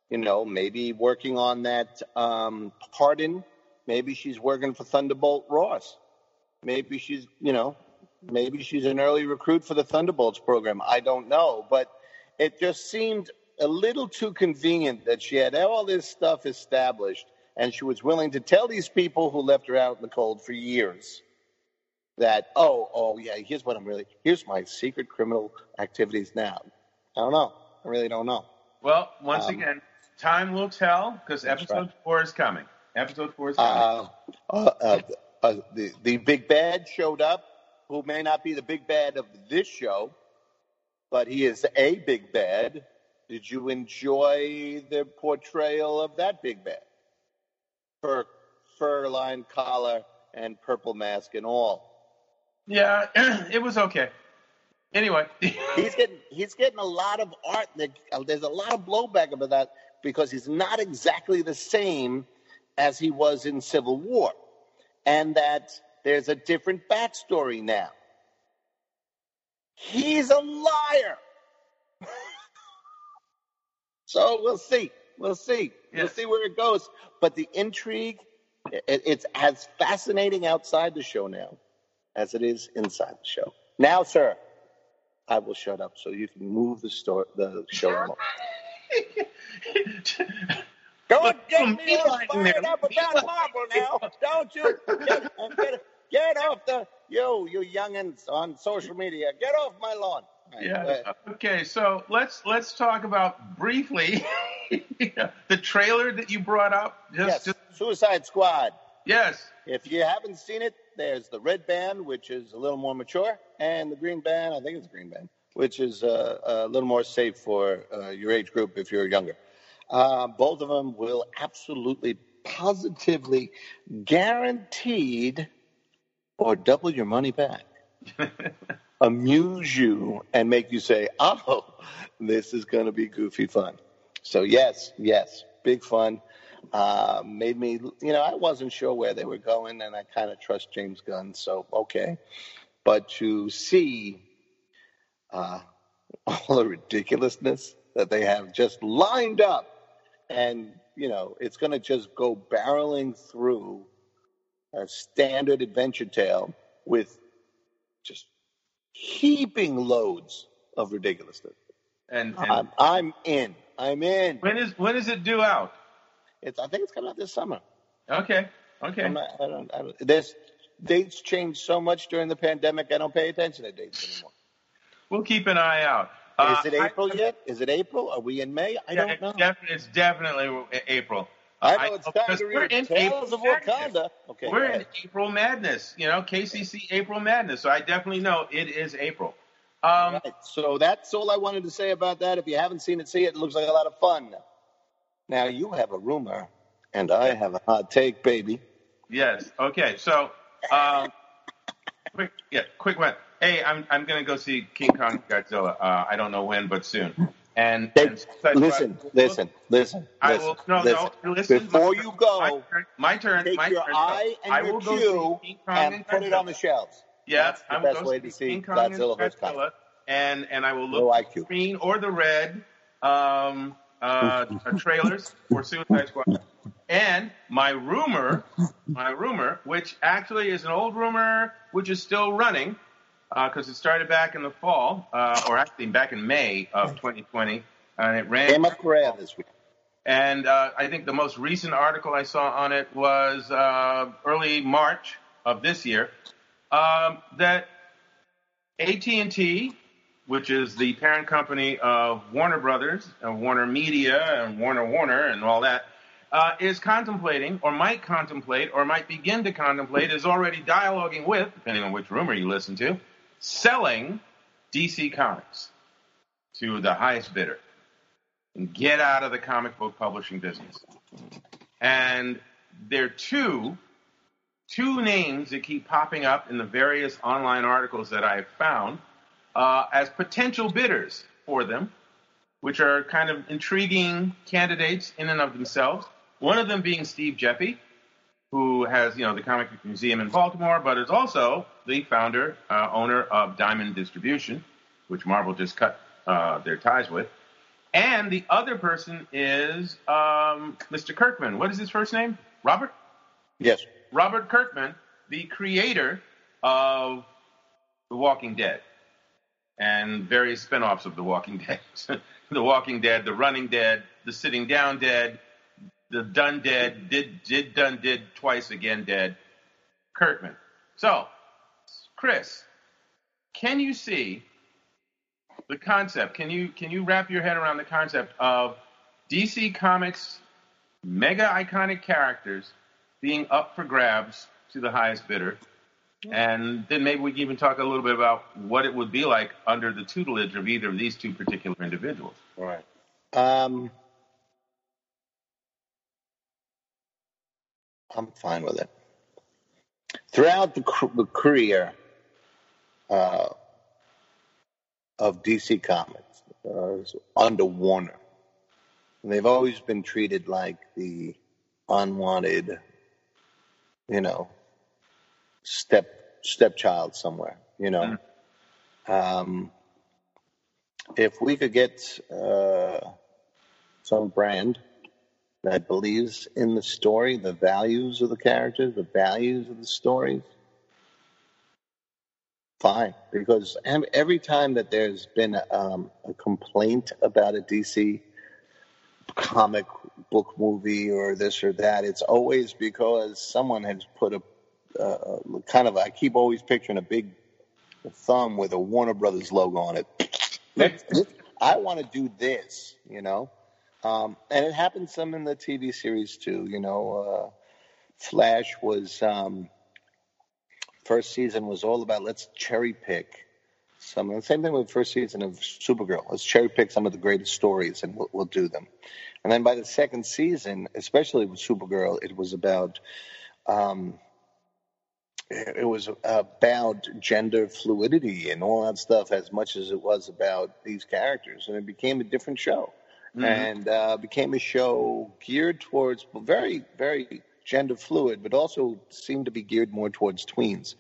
You know, maybe working on that um, pardon. Maybe she's working for Thunderbolt Ross. Maybe she's, you know, maybe she's an early recruit for the Thunderbolts program. I don't know, but it just seemed a little too convenient that she had all this stuff established and she was willing to tell these people who left her out in the cold for years that, oh, oh, yeah, here's what I'm really, here's my secret criminal activities now. I don't know. I really don't know. Well, once Um, again, time will tell because episode right. four is coming. Episode four is coming. Uh, uh, uh, uh, the, the big bad showed up, who may not be the big bad of this show, but he is a big bad. Did you enjoy the portrayal of that big bad? Fur, fur lined collar and purple mask and all. yeah, it was okay. Anyway, He's getting he's getting a lot of art. That, uh, there's a lot of blowback about that because he's not exactly the same as he was in Civil War, and that there's a different backstory now. He's a liar. so we'll see. We'll see. We'll Yes. see where it goes. But the intrigue, it, it's as fascinating outside the show now as it is inside the show. Now, sir, I will shut up so you can move the store, the show along. Don't get me all fired up about Marvel now. Don't you? Get, uh, get, get off the you you youngins on social media. Get off my lawn. Right, yeah. Okay, so let's let's talk about briefly the trailer that you brought up. Just, Yes, just Suicide Squad. yes. If you haven't seen it, there's the red band, which is a little more mature, and the green band. I think it's green band, which is uh, a little more safe for uh, your age group if you're younger. Uh, both of them will absolutely, positively, guaranteed, or double your money back. amuse you and make you say, "Oh, this is going to be goofy fun." So yes, yes, big fun. Uh, made me, you know, I wasn't sure where they were going, and I kind of trust James Gunn, so okay. But to see uh, all the ridiculousness that they have just lined up, and you know, it's going to just go barreling through a standard adventure tale with just heaping loads of ridiculousness. And, and I'm, I'm in. I'm in. when is when is it due out? It's. I think it's coming out this summer. Okay, okay. Not, I don't. I don't. There's dates change so much during the pandemic. I don't pay attention to dates anymore. We'll keep an eye out. Uh, Is it I- April yet? Is it April? Are we in May? I yeah, don't it's, know. def- it's definitely April. I know it's time to we're read in Tales April of Madness. Wakanda. Okay, We're in. April Madness, you know, KCC April Madness. So I definitely know it is April. Um, Right. So that's all I wanted to say about that. If you haven't seen it, see it. It looks like a lot of fun. Now you have a rumor, and I have a hot take, baby. Yes. Okay. So, um, quick, yeah, quick one. Hey, I'm I'm gonna go see King Kong Godzilla. Uh, I don't know when, but soon. And, Hey, and listen, listen, listen, I listen. will. No, listen. no. Listen. Before you go, my turn. My turn. Take my your turn. eye I and your will go cue Kong and put it on the shelves. Yeah, That's the I will best way to see King Kong Godzilla and vs. Kong. Godzilla, and and I will look at the green or the red um, uh, trailers for Suicide Squad. And my rumor, my rumor, which actually is an old rumor, which is still running, because it started back in the fall, uh, or actually back in May of 2020, and it ran. Came up rare this week. And uh, I think the most recent article I saw on it was uh, early March of this year um, that AT&T, which is the parent company of Warner Brothers and Warner Media and Warner Warner and all that, uh, is contemplating, or might contemplate, or might begin to contemplate, is already dialoguing with, depending on which rumor you listen to, selling DC Comics to the highest bidder and get out of the comic book publishing business. And there are two two names that keep popping up in the various online articles that I've found uh, as potential bidders for them, which are kind of intriguing candidates in and of themselves. One of them being Steve Geppi, who has you know the Comic Book Museum in Baltimore, but is also the founder uh, owner of Diamond Distribution, which Marvel just cut uh, their ties with. And the other person is um, Mr. Kirkman. What is his first name? Robert. Yes. Robert Kirkman, the creator of The Walking Dead and various spin-offs of The Walking Dead. the Walking Dead, The Running Dead, The Sitting Down Dead, The Done Dead, Did Did Done Did Twice Again Dead. Kirkman. So, Chris, can you see the concept? Can you can you wrap your head around the concept of DC Comics mega iconic characters being up for grabs to the highest bidder. And then maybe we can even talk a little bit about what it would be like under the tutelage of either of these two particular individuals. Right. Um, I'm fine with it. Throughout the, the career uh, of DC Comics uh, under Warner, they've always been treated like the unwanted you know, step stepchild somewhere, you know. Mm. Um, if we could get uh, some brand that believes in the story, the values of the characters, the values of the stories, fine. Because every time that there's been um, a complaint about a DC comic book movie or this or that. It's always because someone has put a uh, kind of. I keep always picturing a big thumb with a Warner Brothers logo on it. I want to do this, you know. Um, and it happened some in the TV series too. You know, uh, Flash was um, first season was all about let's cherry pick some. The same thing with the first season of Supergirl. Let's cherry pick some of the greatest stories and we'll, we'll do them. And then by the second season, especially with Supergirl, it was about um, it was about gender fluidity and all that stuff as much as it was about these characters, and it became a different show, mm-hmm. and uh, became a show geared towards very, very gender fluid, but also seemed to be geared more towards tweens.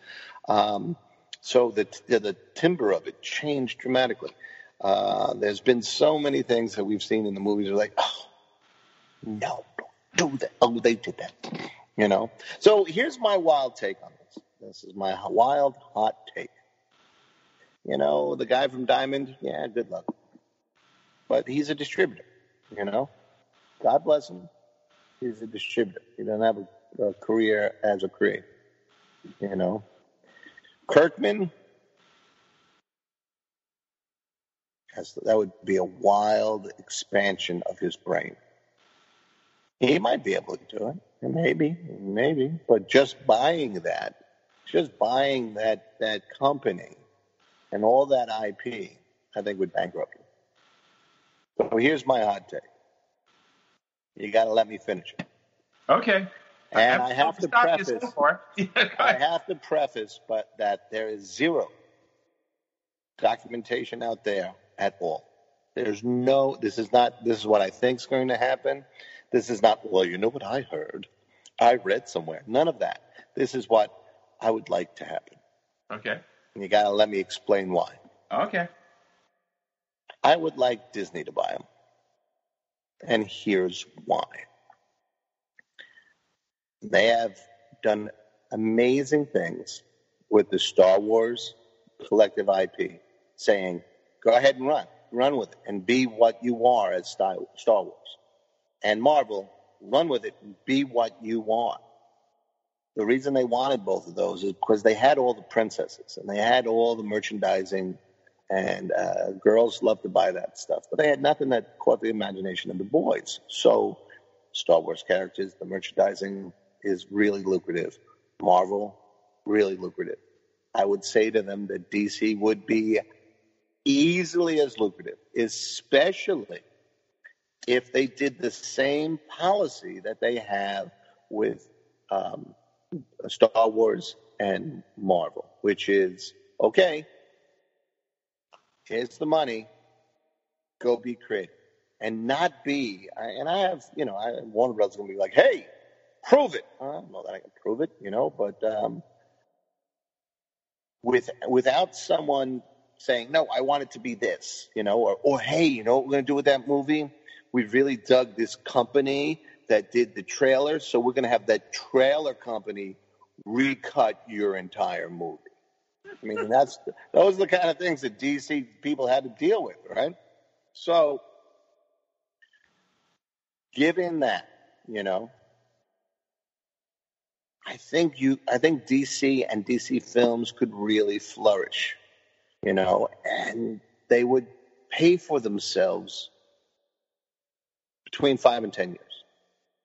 Um, so the, the timber of it changed dramatically. Uh, there's been so many things that we've seen in the movies. We're like, oh, no, don't do that. Oh, they did that. You know? So here's my wild take on this. This is my wild, hot take. You know, the guy from Diamond, yeah, good luck. But he's a distributor, you know? God bless him. He's a distributor. He doesn't have a, a career as a creator, you know? Kirkman, that would be a wild expansion of his brain. He might be able to do it. Maybe, maybe. But just buying that, just buying that that company and all that IP, I think would bankrupt him. So here's my hot take. You got to let me finish it. Okay. And I have, to preface. I have to preface, but that there is zero documentation out there at all. There's no. This is not. This is what I think is going to happen. This is not, well, you know what I heard? I read somewhere. None of that. This is what I would like to happen. Okay. And you got to let me explain why. Okay. I would like Disney to buy them. And here's why. They have done amazing things with the Star Wars collective IP, saying, go ahead and run, run with it, and be what you are as Star Wars and Marvel, run with it and be what you want. The reason they wanted both of those is because they had all the princesses and they had all the merchandising, and uh, girls love to buy that stuff. But they had nothing that caught the imagination of the boys. So Star Wars characters. The merchandising is really lucrative. Marvel, really lucrative. I would say to them that DC would be easily as lucrative, especially if they did the same policy that they have with um, Star Wars and Marvel, which is okay, here's the money, go be creative. And not be, and I have, you know, I, Warner Brothers going to be like, hey, prove it. I don't know that I can prove it, you know, but um, with without someone saying, no, I want it to be this, you know, or, or hey, you know what we're going to do with that movie? We really dug this company that did the trailer, so we're going to have that trailer company recut your entire movie. I mean, that's those are the kind of things that DC people had to deal with, right? So, given that, you know, I think you, I think DC and DC films could really flourish, you know, and they would pay for themselves between five and ten years,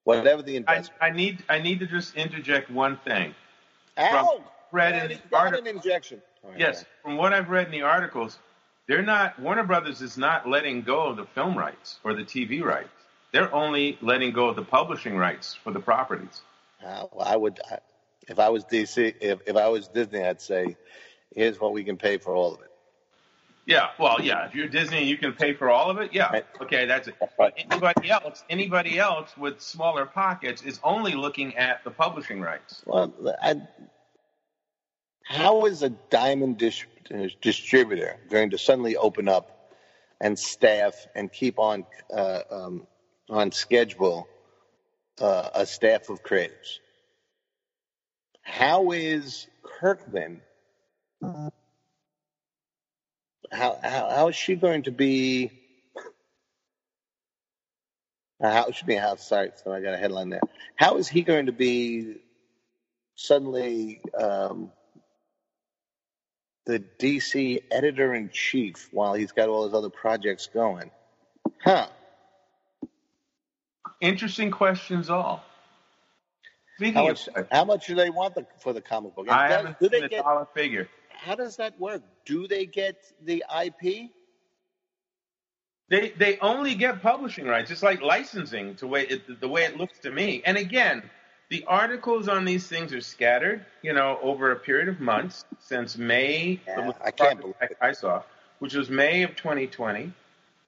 whatever the I, investment. I need I need to just interject one thing. Ow! Read in he got an injection. Right, Yes, from what I've read in the articles, they're not Warner Brothers is not letting go of the film rights or the TV rights. They're only letting go of the publishing rights for the properties. Uh, well, I would, I, if I was DC, if, if I was Disney, I'd say, here's what we can pay for all of it. Yeah, well, yeah. If you're Disney, you can pay for all of it. Yeah, okay, that's it. But anybody else, anybody else with smaller pockets is only looking at the publishing rights. Well, I, how is a diamond dis- distributor going to suddenly open up and staff and keep on uh, um, on schedule uh, a staff of creatives? How is Kirkman? How, how how is she going to be? uh, How should be how sorry, so I got a headline there. How is he going to be suddenly um, the DC editor in chief while he's got all his other projects going? Huh? Interesting questions, all. How of, much? How much do they want the, for the comic book? I does- haven't do seen a get? dollar figure. How does that work? Do they get the IP? They they only get publishing rights. It's like licensing to way it, the way it looks to me. And again, the articles on these things are scattered, you know, over a period of months since May. Yeah, I can't believe it. I saw, which was May of 2020.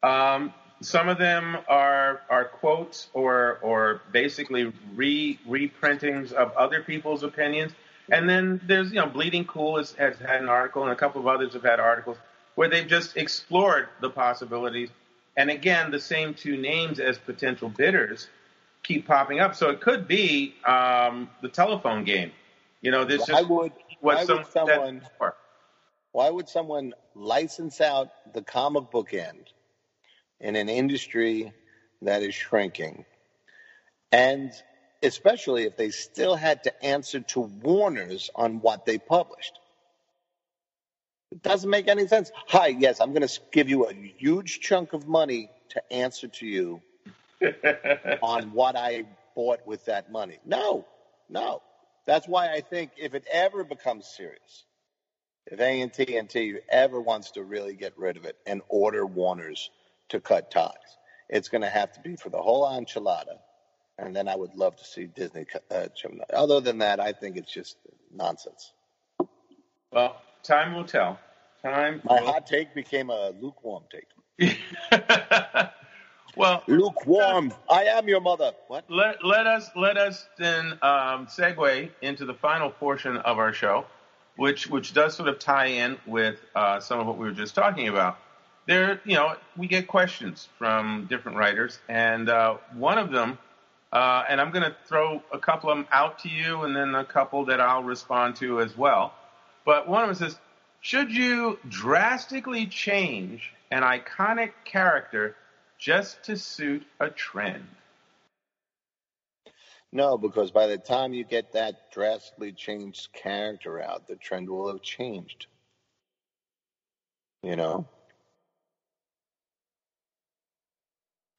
Um, some of them are are quotes or or basically re reprintings of other people's opinions. And then there's you know Bleeding Cool has, has had an article, and a couple of others have had articles where they've just explored the possibilities. And again, the same two names as potential bidders keep popping up. So it could be um, the telephone game. You know, this Why is would what why someone would someone why would someone license out the comic book end in an industry that is shrinking? And especially if they still had to answer to Warner's on what they published. It doesn't make any sense. Hi, yes, I'm going to give you a huge chunk of money to answer to you on what I bought with that money. No, no. That's why I think if it ever becomes serious, if AT&T and T ever wants to really get rid of it and order Warner's to cut ties, it's going to have to be for the whole enchilada. And then I would love to see Disney. Uh. Other than that, I think it's just nonsense. Well, time will tell. Time. My will- hot take became a lukewarm take. well, Lukewarm. I am your mother. What? let, let us let us then um, segue into the final portion of our show, which which does sort of tie in with uh, some of what we were just talking about. There, you know, we get questions from different writers, and uh, one of them, uh, and I'm going to throw a couple of them out to you, and then a couple that I'll respond to as well. But one of them says, should you drastically change an iconic character just to suit a trend? No, because by the time you get that drastically changed character out, the trend will have changed. You know?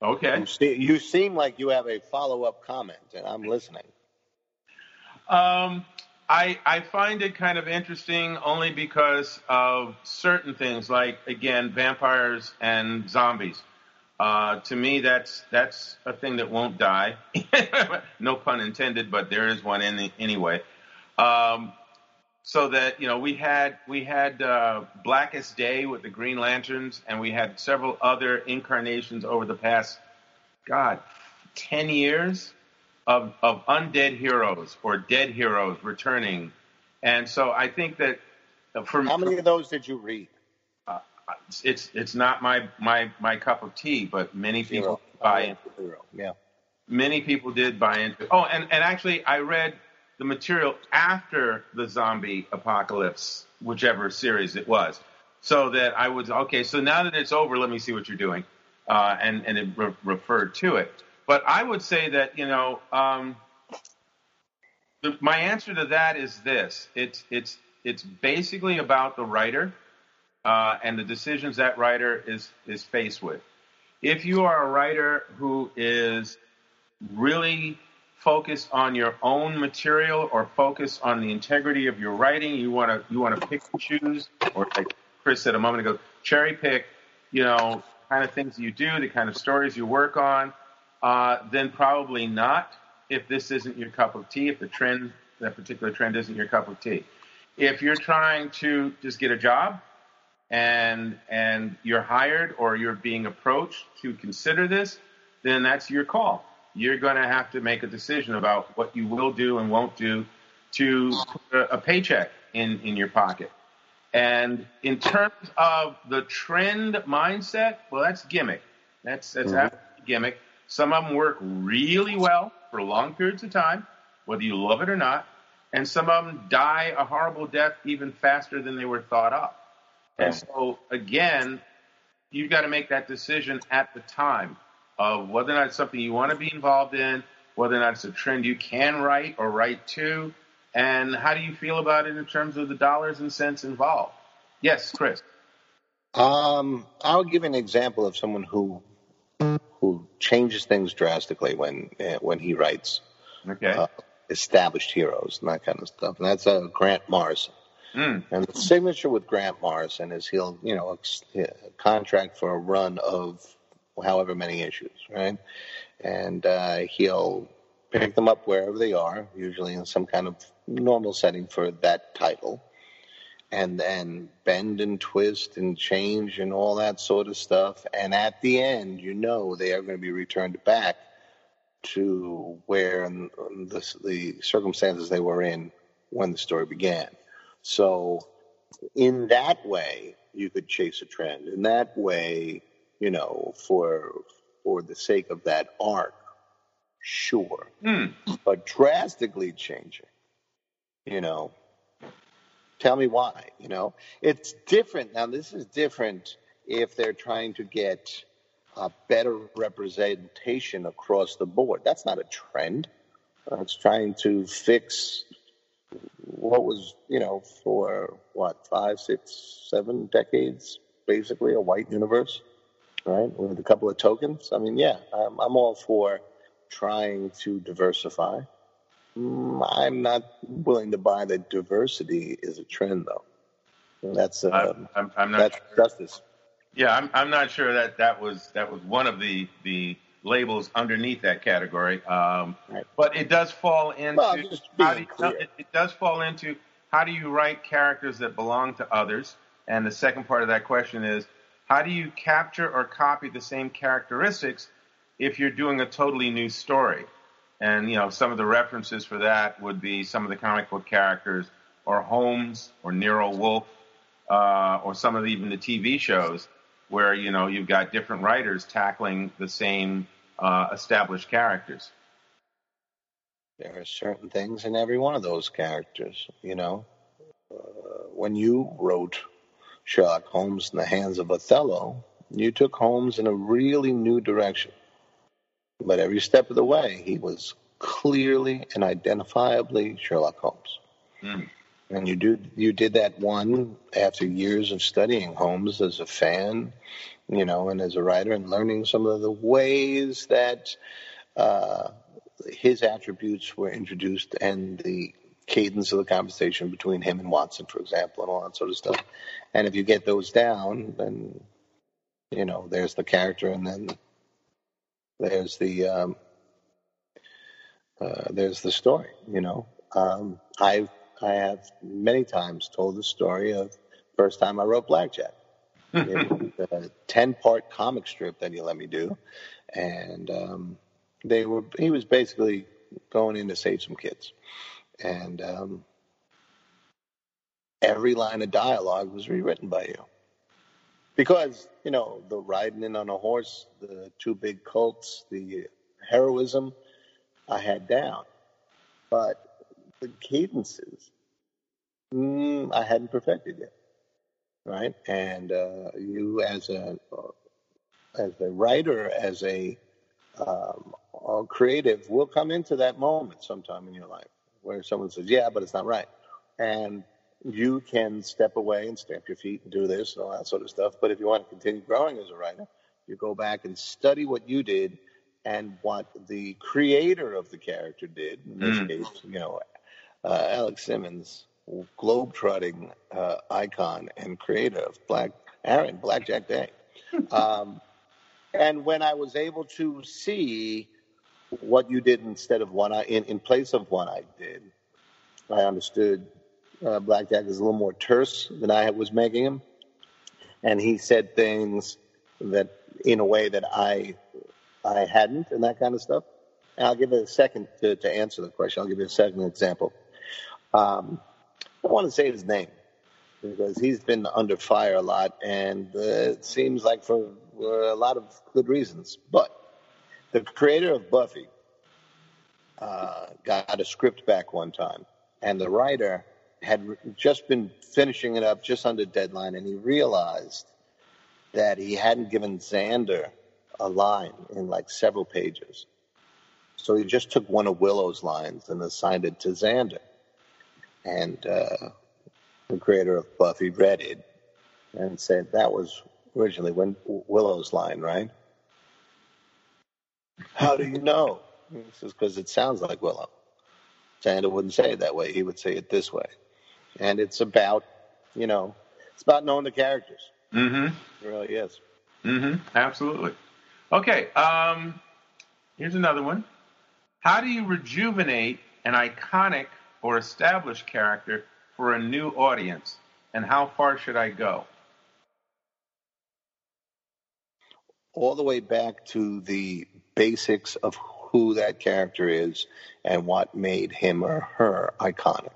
Okay. You, see, you seem like you have a follow up comment, and I'm listening. Um, I I find it kind of interesting only because of certain things, like again, vampires and zombies. Uh, to me, that's that's a thing that won't die. no pun intended, but there is one in the, anyway. Um, so that you know, we had we had uh, Blackest Day with the Green Lanterns, and we had several other incarnations over the past, God, ten years of, of undead heroes or dead heroes returning. And so I think that uh, for how many of those did you read? It's it's not my my my cup of tea, but many people Zero. buy into. Zero. Yeah. Many people did buy into. Oh, and and actually, I read the material after the zombie apocalypse, whichever series it was, so that I was okay. So now that it's over, let me see what you're doing, uh, and and it re- referred to it. But I would say that you know, um, the, my answer to that is this: it's it's it's basically about the writer uh, and the decisions that writer is is faced with. If you are a writer who is really focused on your own material or focused on the integrity of your writing, you want to you want to pick and choose, or like Chris said a moment ago, cherry pick, you know, kind of things you do, the kind of stories you work on uh, then probably not if this isn't your cup of tea, if the trend, that particular trend isn't your cup of tea. If you're trying to just get a job and and you're hired or you're being approached to consider this, then that's your call. You're going to have to make a decision about what you will do and won't do to put a, a paycheck in, in your pocket. And in terms of the trend mindset, well, that's gimmick. That's that's mm-hmm. gimmick. Some of them work really well for long periods of time, whether you love it or not, and some of them die a horrible death even faster than they were thought of. And so, again, you've got to make that decision at the time of whether or not it's something you want to be involved in, whether or not it's a trend you can write or write to, and how do you feel about it in terms of the dollars and cents involved? Yes, Chris. Um, I'll give an example of someone who who changes things drastically when uh, when he writes okay. uh, established heroes and that kind of stuff. And that's uh, Grant Morrison. Mm. And the signature with Grant Morrison is he'll you know a, contract for a run of however many issues, right? And uh, he'll pick them up wherever they are, usually in some kind of normal setting for that title and then bend and twist and change and all that sort of stuff. And at the end, you know they are going to be returned back to where the, the circumstances they were in when the story began. So, in that way, you could chase a trend. In that way, you know, for for the sake of that arc, sure. Mm. But drastically changing, you know, Tell me why. You know, it's different now. This is different if they're trying to get a better representation across the board. That's not a trend. it's trying to fix what was, you know, for what five, six, seven decades, basically a white universe, right? With a couple of tokens. I mean, yeah, I'm, I'm all for trying to diversify. Mm, I'm not willing to buy that diversity is a trend, though. That's uh, I'm, I'm, not that's sure. justice. Yeah, I'm, I'm not sure that that was that was one of the the labels underneath that category. Um, right. But it does fall into well, how do you, it, it does fall into how do you write characters that belong to others? And the second part of that question is how do you capture or copy the same characteristics if you're doing a totally new story? And you know, some of the references for that would be some of the comic book characters, or Holmes, or Nero Wolfe, uh, or some of the, even the TV shows, where you know you've got different writers tackling the same uh, established characters. There are certain things in every one of those characters. You know, uh, when you wrote Sherlock Holmes in the hands of Othello, you took Holmes in a really new direction. But every step of the way, he was clearly and identifiably Sherlock Holmes. Mm. And you do you did that one after years of studying Holmes as a fan, you know, and as a writer, and learning some of the ways that uh, his attributes were introduced and the cadence of the conversation between him and Watson, for example, and all that sort of stuff. And if you get those down, then you know there's the character, and then there's the um, uh, there's the story. You know, um, I I have many times told the story of first time I wrote Blackjack. a ten part comic strip that he let me do, and um, they were he was basically going in to save some kids, and um, every line of dialogue was rewritten by you. Because you know the riding in on a horse, the two big colts, the heroism I had down, but the cadences mm, I hadn't perfected yet, right? And uh, you as a as a writer, as a um, creative, will come into that moment sometime in your life where someone says, "Yeah, but it's not right," and you can step away and stamp your feet and do this and all that sort of stuff. But if you want to continue growing as a writer, you go back and study what you did and what the creator of the character did. In this mm. case, you know, uh, Alex Simmons, globe-trotting uh, icon and creator of Black Aaron Blackjack Day. Um, and when I was able to see what you did instead of what I in, in place of what I did, I understood uh, Blackjack is a little more terse than I was making him, and he said things that in a way that I I hadn't, and that kind of stuff. And I'll give it a second to, to answer the question. I'll give you a second example. Um, I want to say his name because he's been under fire a lot, and uh, it seems like for, for a lot of good reasons. But the creator of Buffy uh, got a script back one time, and the writer had just been finishing it up just under deadline, and he realized that he hadn't given Xander a line in like several pages. So he just took one of Willow's lines and assigned it to Xander. And uh, the creator of Buffy read it and said that was originally when Willow's line, right? How do you know? He says, because it sounds like Willow. Xander wouldn't say it that way. He would say it this way and it's about you know it's about knowing the characters. Mm-hmm. It really is. Mm-hmm. Absolutely. Okay. Um, here's another one. How do you rejuvenate an iconic or established character for a new audience, and how far should I go? All the way back to the basics of who that character is and what made him or her iconic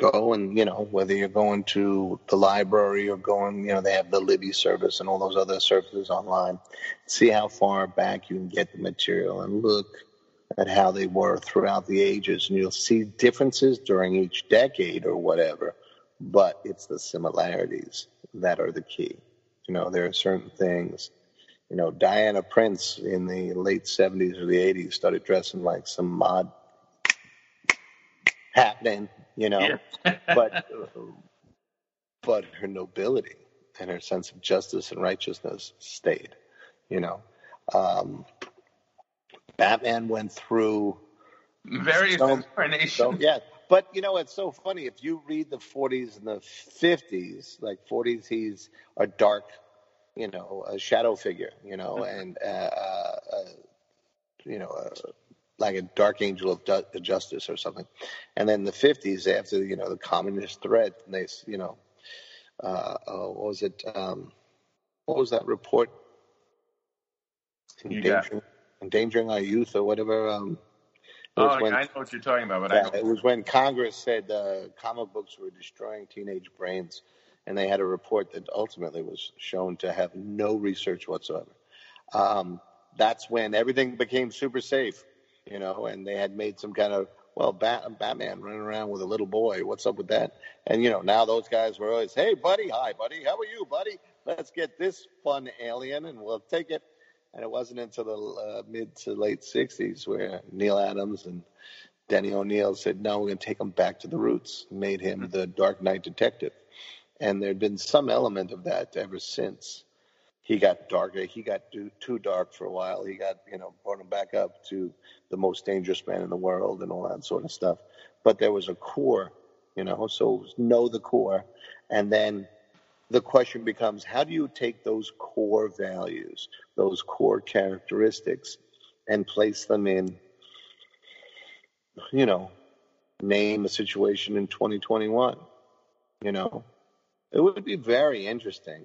go and you know whether you're going to the library or going you know they have the libby service and all those other services online see how far back you can get the material and look at how they were throughout the ages and you'll see differences during each decade or whatever but it's the similarities that are the key you know there are certain things you know diana prince in the late 70s or the 80s started dressing like some mod happening you know. Yeah. but but her nobility and her sense of justice and righteousness stayed, you know. Um, Batman went through various so, incarnations. So, yeah, but you know it's so funny if you read the 40s and the 50s, like 40s, he's a dark, you know, a shadow figure, you know, mm-hmm. and uh, uh, uh, you know, uh, like a dark angel of justice or something. And then the 50s, after you know the communist threat, and they you know, uh, uh, what was it? Um, what was that report? Endangering, endangering our youth or whatever. Um, oh, when, I know what you're talking about, but yeah, it was when Congress said uh, comic books were destroying teenage brains, and they had a report that ultimately was shown to have no research whatsoever. Um, that's when everything became super safe you know, and they had made some kind of well, Bat- Batman running around with a little boy. What's up with that? And you know, now those guys were always, "Hey, buddy, hi, buddy, how are you, buddy? Let's get this fun alien, and we'll take it." And it wasn't until the uh, mid to late '60s where Neal Adams and Denny O'Neil said, no, we're going to take him back to the roots, made him the Dark Knight detective. And there had been some element of that ever since. He got darker. He got too, too dark for a while. He got, you know, brought him back up to the most dangerous man in the world and all that sort of stuff. But there was a core, you know, so know the core. And then the question becomes how do you take those core values, those core characteristics, and place them in you know, name a situation in 2021. You know, it would be very interesting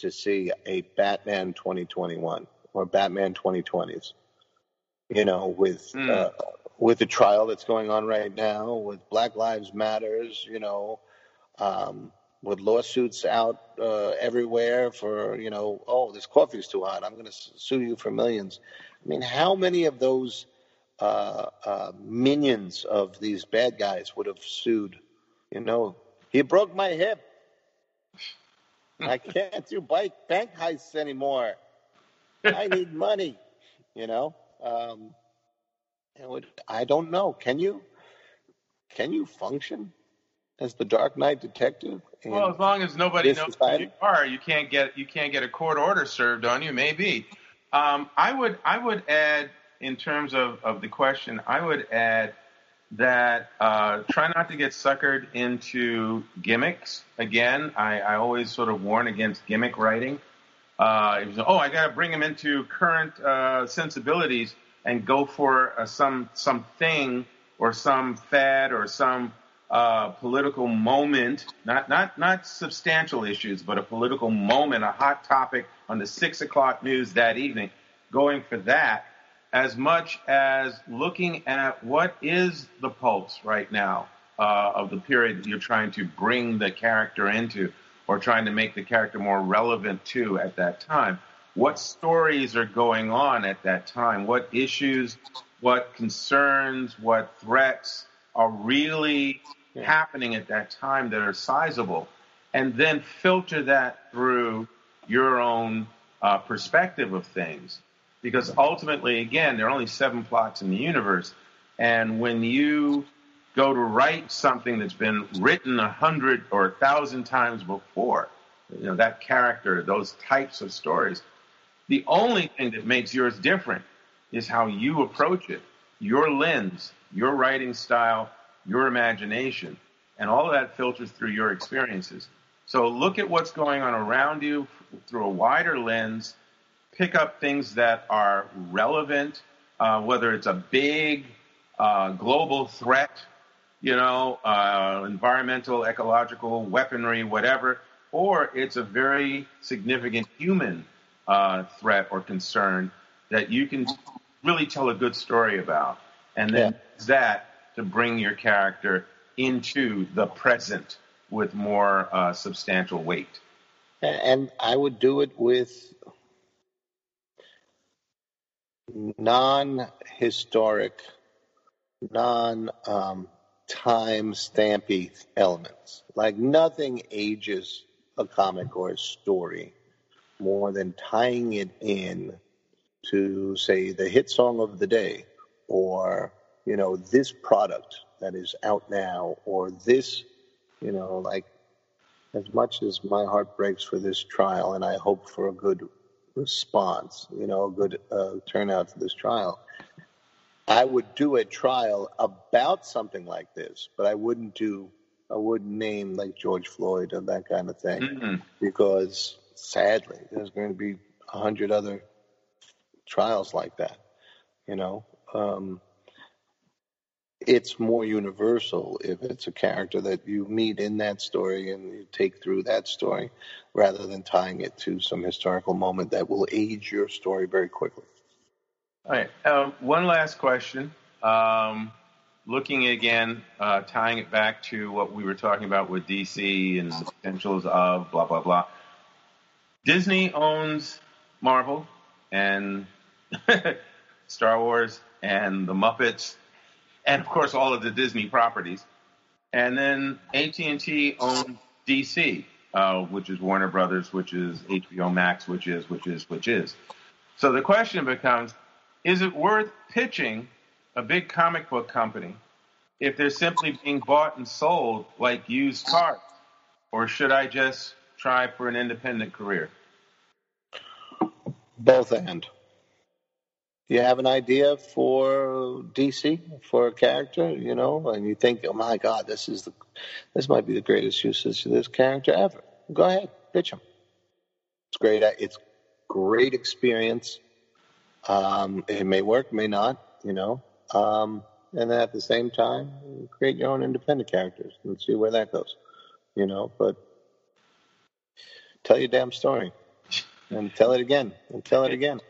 to see a Batman 2021 or Batman 2020s. You know, with mm. uh, with the trial that's going on right now, with Black Lives Matters. You know, um, with lawsuits out uh, everywhere for you know, oh, this coffee's too hot. I'm going to sue you for millions. I mean, how many of those uh, uh, minions of these bad guys would have sued. You know, he broke my hip. I can't do bike bank heists anymore. I need money. You know, um, would, I don't know. Can you? Can you function as the Dark Knight detective? Well, as long as nobody knows society? who you are, you can't get you can't get a court order served on you. Maybe. Um, I would I would add in terms of, of the question, I would add that uh, try not to get suckered into gimmicks. Again, I, I always sort of warn against gimmick writing. Uh, oh, I got to bring them into current uh, sensibilities and go for uh, some something or some fad or some uh, political moment, not not not substantial issues, but a political moment, a hot topic on the six o'clock news that evening. Going for that as much as looking at what is the pulse right now uh, of the period that you're trying to bring the character into or trying to make the character more relevant to at that time. What stories are going on at that time? What issues, what concerns, what threats are really yeah. happening at that time that are sizable? And then filter that through your own uh, perspective of things because ultimately, again, there are only seven plots in the universe. And when you go to write something that's been written a hundred or a thousand times before, you know, that character, those types of stories, the only thing that makes yours different is how you approach it, your lens, your writing style, your imagination, and all of that filters through your experiences. So look at what's going on around you through a wider lens pick up things that are relevant, uh, whether it's a big uh, global threat, you know, uh, environmental, ecological, weaponry, whatever, or it's a very significant human uh, threat or concern that you can really tell a good story about. And then yeah. that to bring your character into the present with more uh, substantial weight. And I would do it with non-historic, non-time stampy elements. Like nothing ages a comic or a story more than tying it in to say the hit song of the day or you know this product that is out now or this you know like as much as my heart breaks for this trial and i hope for a good response, you know, a good uh, turnout for this trial. I would do a trial about something like this, but I wouldn't do, I wouldn't name like George Floyd or that kind of thing, mm-hmm. because sadly, there's going to be a hundred other trials like that, you know. Um, it's more universal if it's a character that you meet in that story and you take through that story rather than tying it to some historical moment that will age your story very quickly. All right. Um, one last question. Um, looking again, uh, tying it back to what we were talking about with DC and the potentials of blah, blah, blah. Disney owns Marvel and Star Wars and the Muppets and of course all of the Disney properties. And then AT&T owns DC, uh, which is Warner Brothers, which is HBO Max, which is, which is, which is. So the question becomes, is it worth pitching a big comic book company if they're simply being bought and sold like used cars? Or should I just try for an independent career? Both and. You have an idea for DC for a character, you know, and you think, oh my God, this is the, this might be the greatest usage of this character ever. Go ahead, pitch him. It's great. It's great experience. Um, it may work, may not, you know. Um, and then at the same time, create your own independent characters and see where that goes, you know. But tell your damn story and tell it again and tell it again.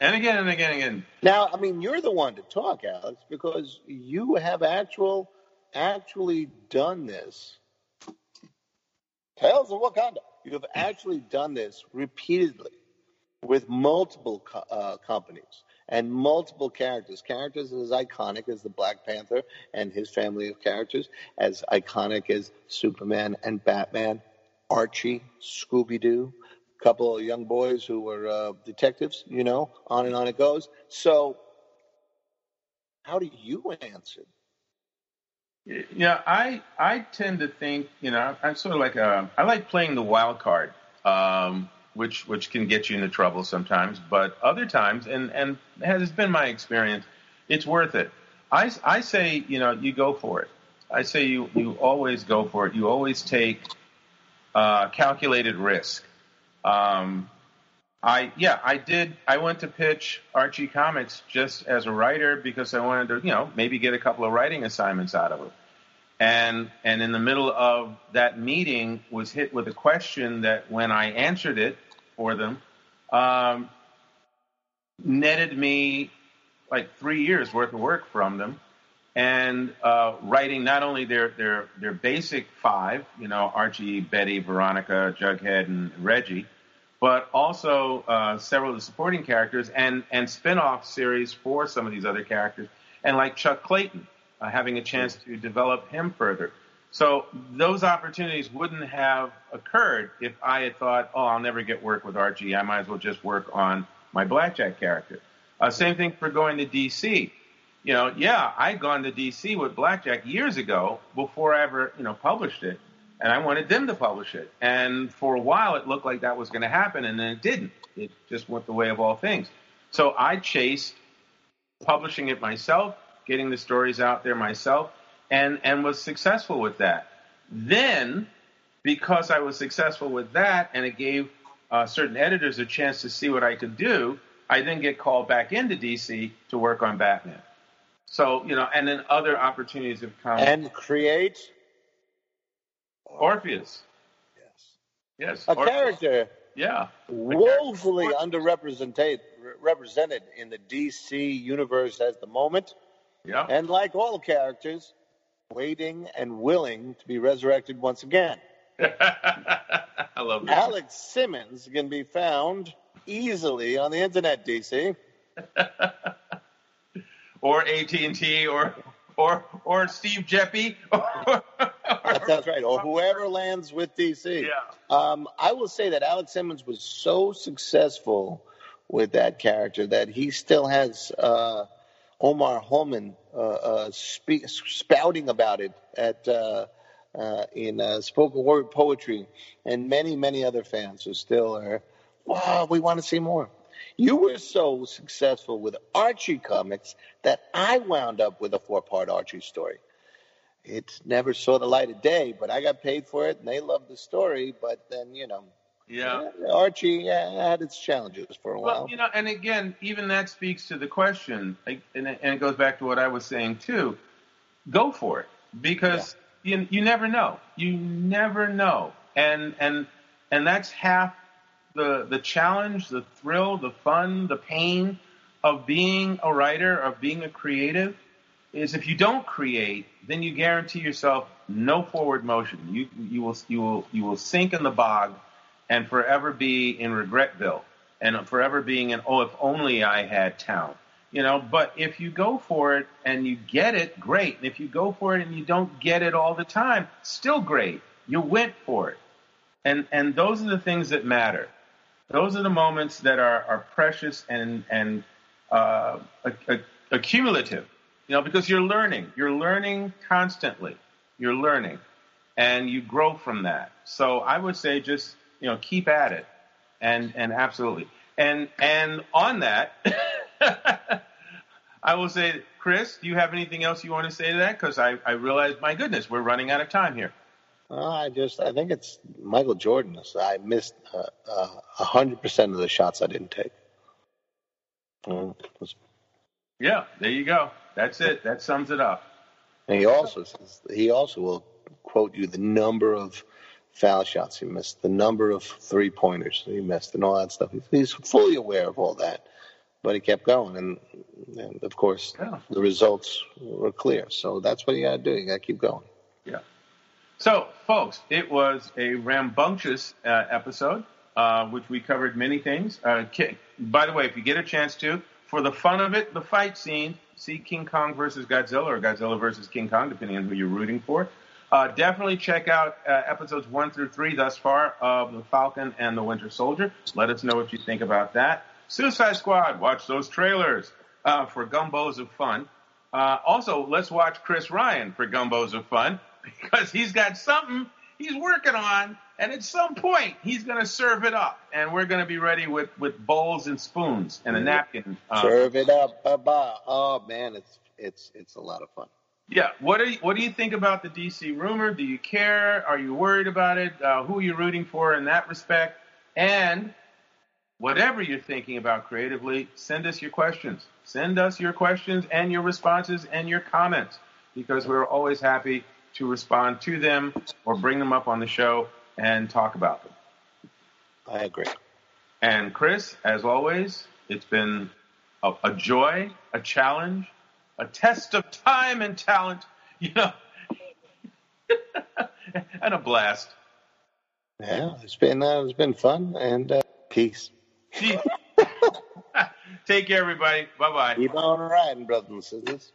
And again and again and again. Now, I mean, you're the one to talk, Alex, because you have actual, actually done this. Tales of Wakanda. You have actually done this repeatedly with multiple co- uh, companies and multiple characters. Characters as iconic as the Black Panther and his family of characters, as iconic as Superman and Batman, Archie, Scooby Doo, couple of young boys who were uh, detectives, you know, on and on it goes. So, how do you answer? Yeah, I I tend to think, you know, I'm sort of like a, I like playing the wild card. Um, which which can get you into trouble sometimes. But other times, and and has been my experience, it's worth it. I, I say you know you go for it. I say you you always go for it. You always take uh, calculated risk. Um, I yeah I did. I went to pitch Archie Comics just as a writer because I wanted to you know maybe get a couple of writing assignments out of it and and in the middle of that meeting was hit with a question that when I answered it for them, um, netted me like three years worth of work from them, and uh, writing not only their their their basic five, you know, Archie, Betty, Veronica, Jughead, and Reggie, but also uh, several of the supporting characters and and spin-off series for some of these other characters, and like Chuck Clayton, uh, having a chance to develop him further. So those opportunities wouldn't have occurred if I had thought, oh, I'll never get work with Archie. I might as well just work on my Blackjack character. Uh, same thing for going to DC. You know, yeah, I'd gone to DC with Blackjack years ago before I ever, you know, published it. And I wanted them to publish it. And for a while, it looked like that was going to happen, and then it didn't. It just went the way of all things. So I chased publishing it myself, getting the stories out there myself, and and was successful with that. Then, because I was successful with that, and it gave uh, certain editors a chance to see what I could do, I then get called back into DC to work on Batman. So you know, and then other opportunities have come. And create Orpheus. Yes. Yes. A Orpheus. character Yeah. woefully underrepresented represented in the DC universe at the moment. Yeah. And like all characters, waiting and willing to be resurrected once again. I love that. Alex Simmons can be found easily on the internet, DC. or AT and T, or or or Steve Geppi. That sounds right. Or whoever lands with DC. Yeah. Um, I will say that Alex Simmons was so successful with that character that he still has uh, Omar Holmon uh, uh, speak, spouting about it at uh, uh, in uh, spoken word poetry, and many many other fans who still are. Wow, we want to see more. You were so successful with Archie comics that I wound up with a four part Archie story. It never saw the light of day, but I got paid for it, and they loved the story. But then, you know, yeah. Archie yeah, had its challenges for a while. You know, and again, even that speaks to the question, like, and it, and it goes back to what I was saying too. Go for it because you you never know. You never know, and and and that's half the the challenge, the thrill, the fun, the pain of being a writer, of being a creative. Is if you don't create, then you guarantee yourself no forward motion. You you will you will you will sink in the bog and forever be in regretville and forever being in oh if only I had talent. You know, but if you go for it and you get it, great. And if you go for it and you don't get it all the time, still great. You went for it. And and those are the things that matter. Those are the moments that are, are precious and and uh, accumulative. You know, because you're learning. You're learning constantly. You're learning. And you grow from that. So I would say just, you know, keep at it. And and absolutely. And and on that I will say, Chris, do you have anything else you want to say to that? Because I, I realize, my goodness, we're running out of time here. Uh, I just, I think it's Michael Jordan. I missed uh, uh, a hundred percent of the shots I didn't take. Uh, yeah, there you go. That's it. That sums it up. And he also says he also will quote you the number of foul shots he missed, the number of three pointers he missed, and all that stuff. He's fully aware of all that, but he kept going, and, and of course yeah. the results were clear. So that's what you got to do. You got to keep going. Yeah. So, folks, it was a rambunctious uh, episode, uh, which we covered many things. Uh, by the way, if you get a chance to, for the fun of it, the fight scene, see King Kong versus Godzilla or Godzilla versus King Kong, depending on who you're rooting for. Uh, definitely check out uh, episodes one through three thus far of The Falcon and the Winter Soldier. Let us know what you think about that. Suicide Squad, watch those trailers uh, for Gumbos of Fun. Uh, also, let's watch Chris Ryan for Gumbos of Fun because he's got something he's working on, and at some point he's going to serve it up, and we're going to be ready with, with bowls and spoons and a napkin. Uh, serve it up, bye Oh man, it's it's it's a lot of fun. Yeah. What do you, what do you think about the DC rumor? Do you care? Are you worried about it? Uh, who are you rooting for in that respect? And whatever you're thinking about creatively, send us your questions. Send us your questions and your responses and your comments because we're always happy to respond to them or bring them up on the show and talk about them. I agree. And Chris, as always, it's been a, a joy, a challenge, a test of time and talent, you know, and a blast. Yeah, it's been uh, it's been fun and uh, peace. Take care, everybody. Bye bye. Keep on riding, brothers and sisters.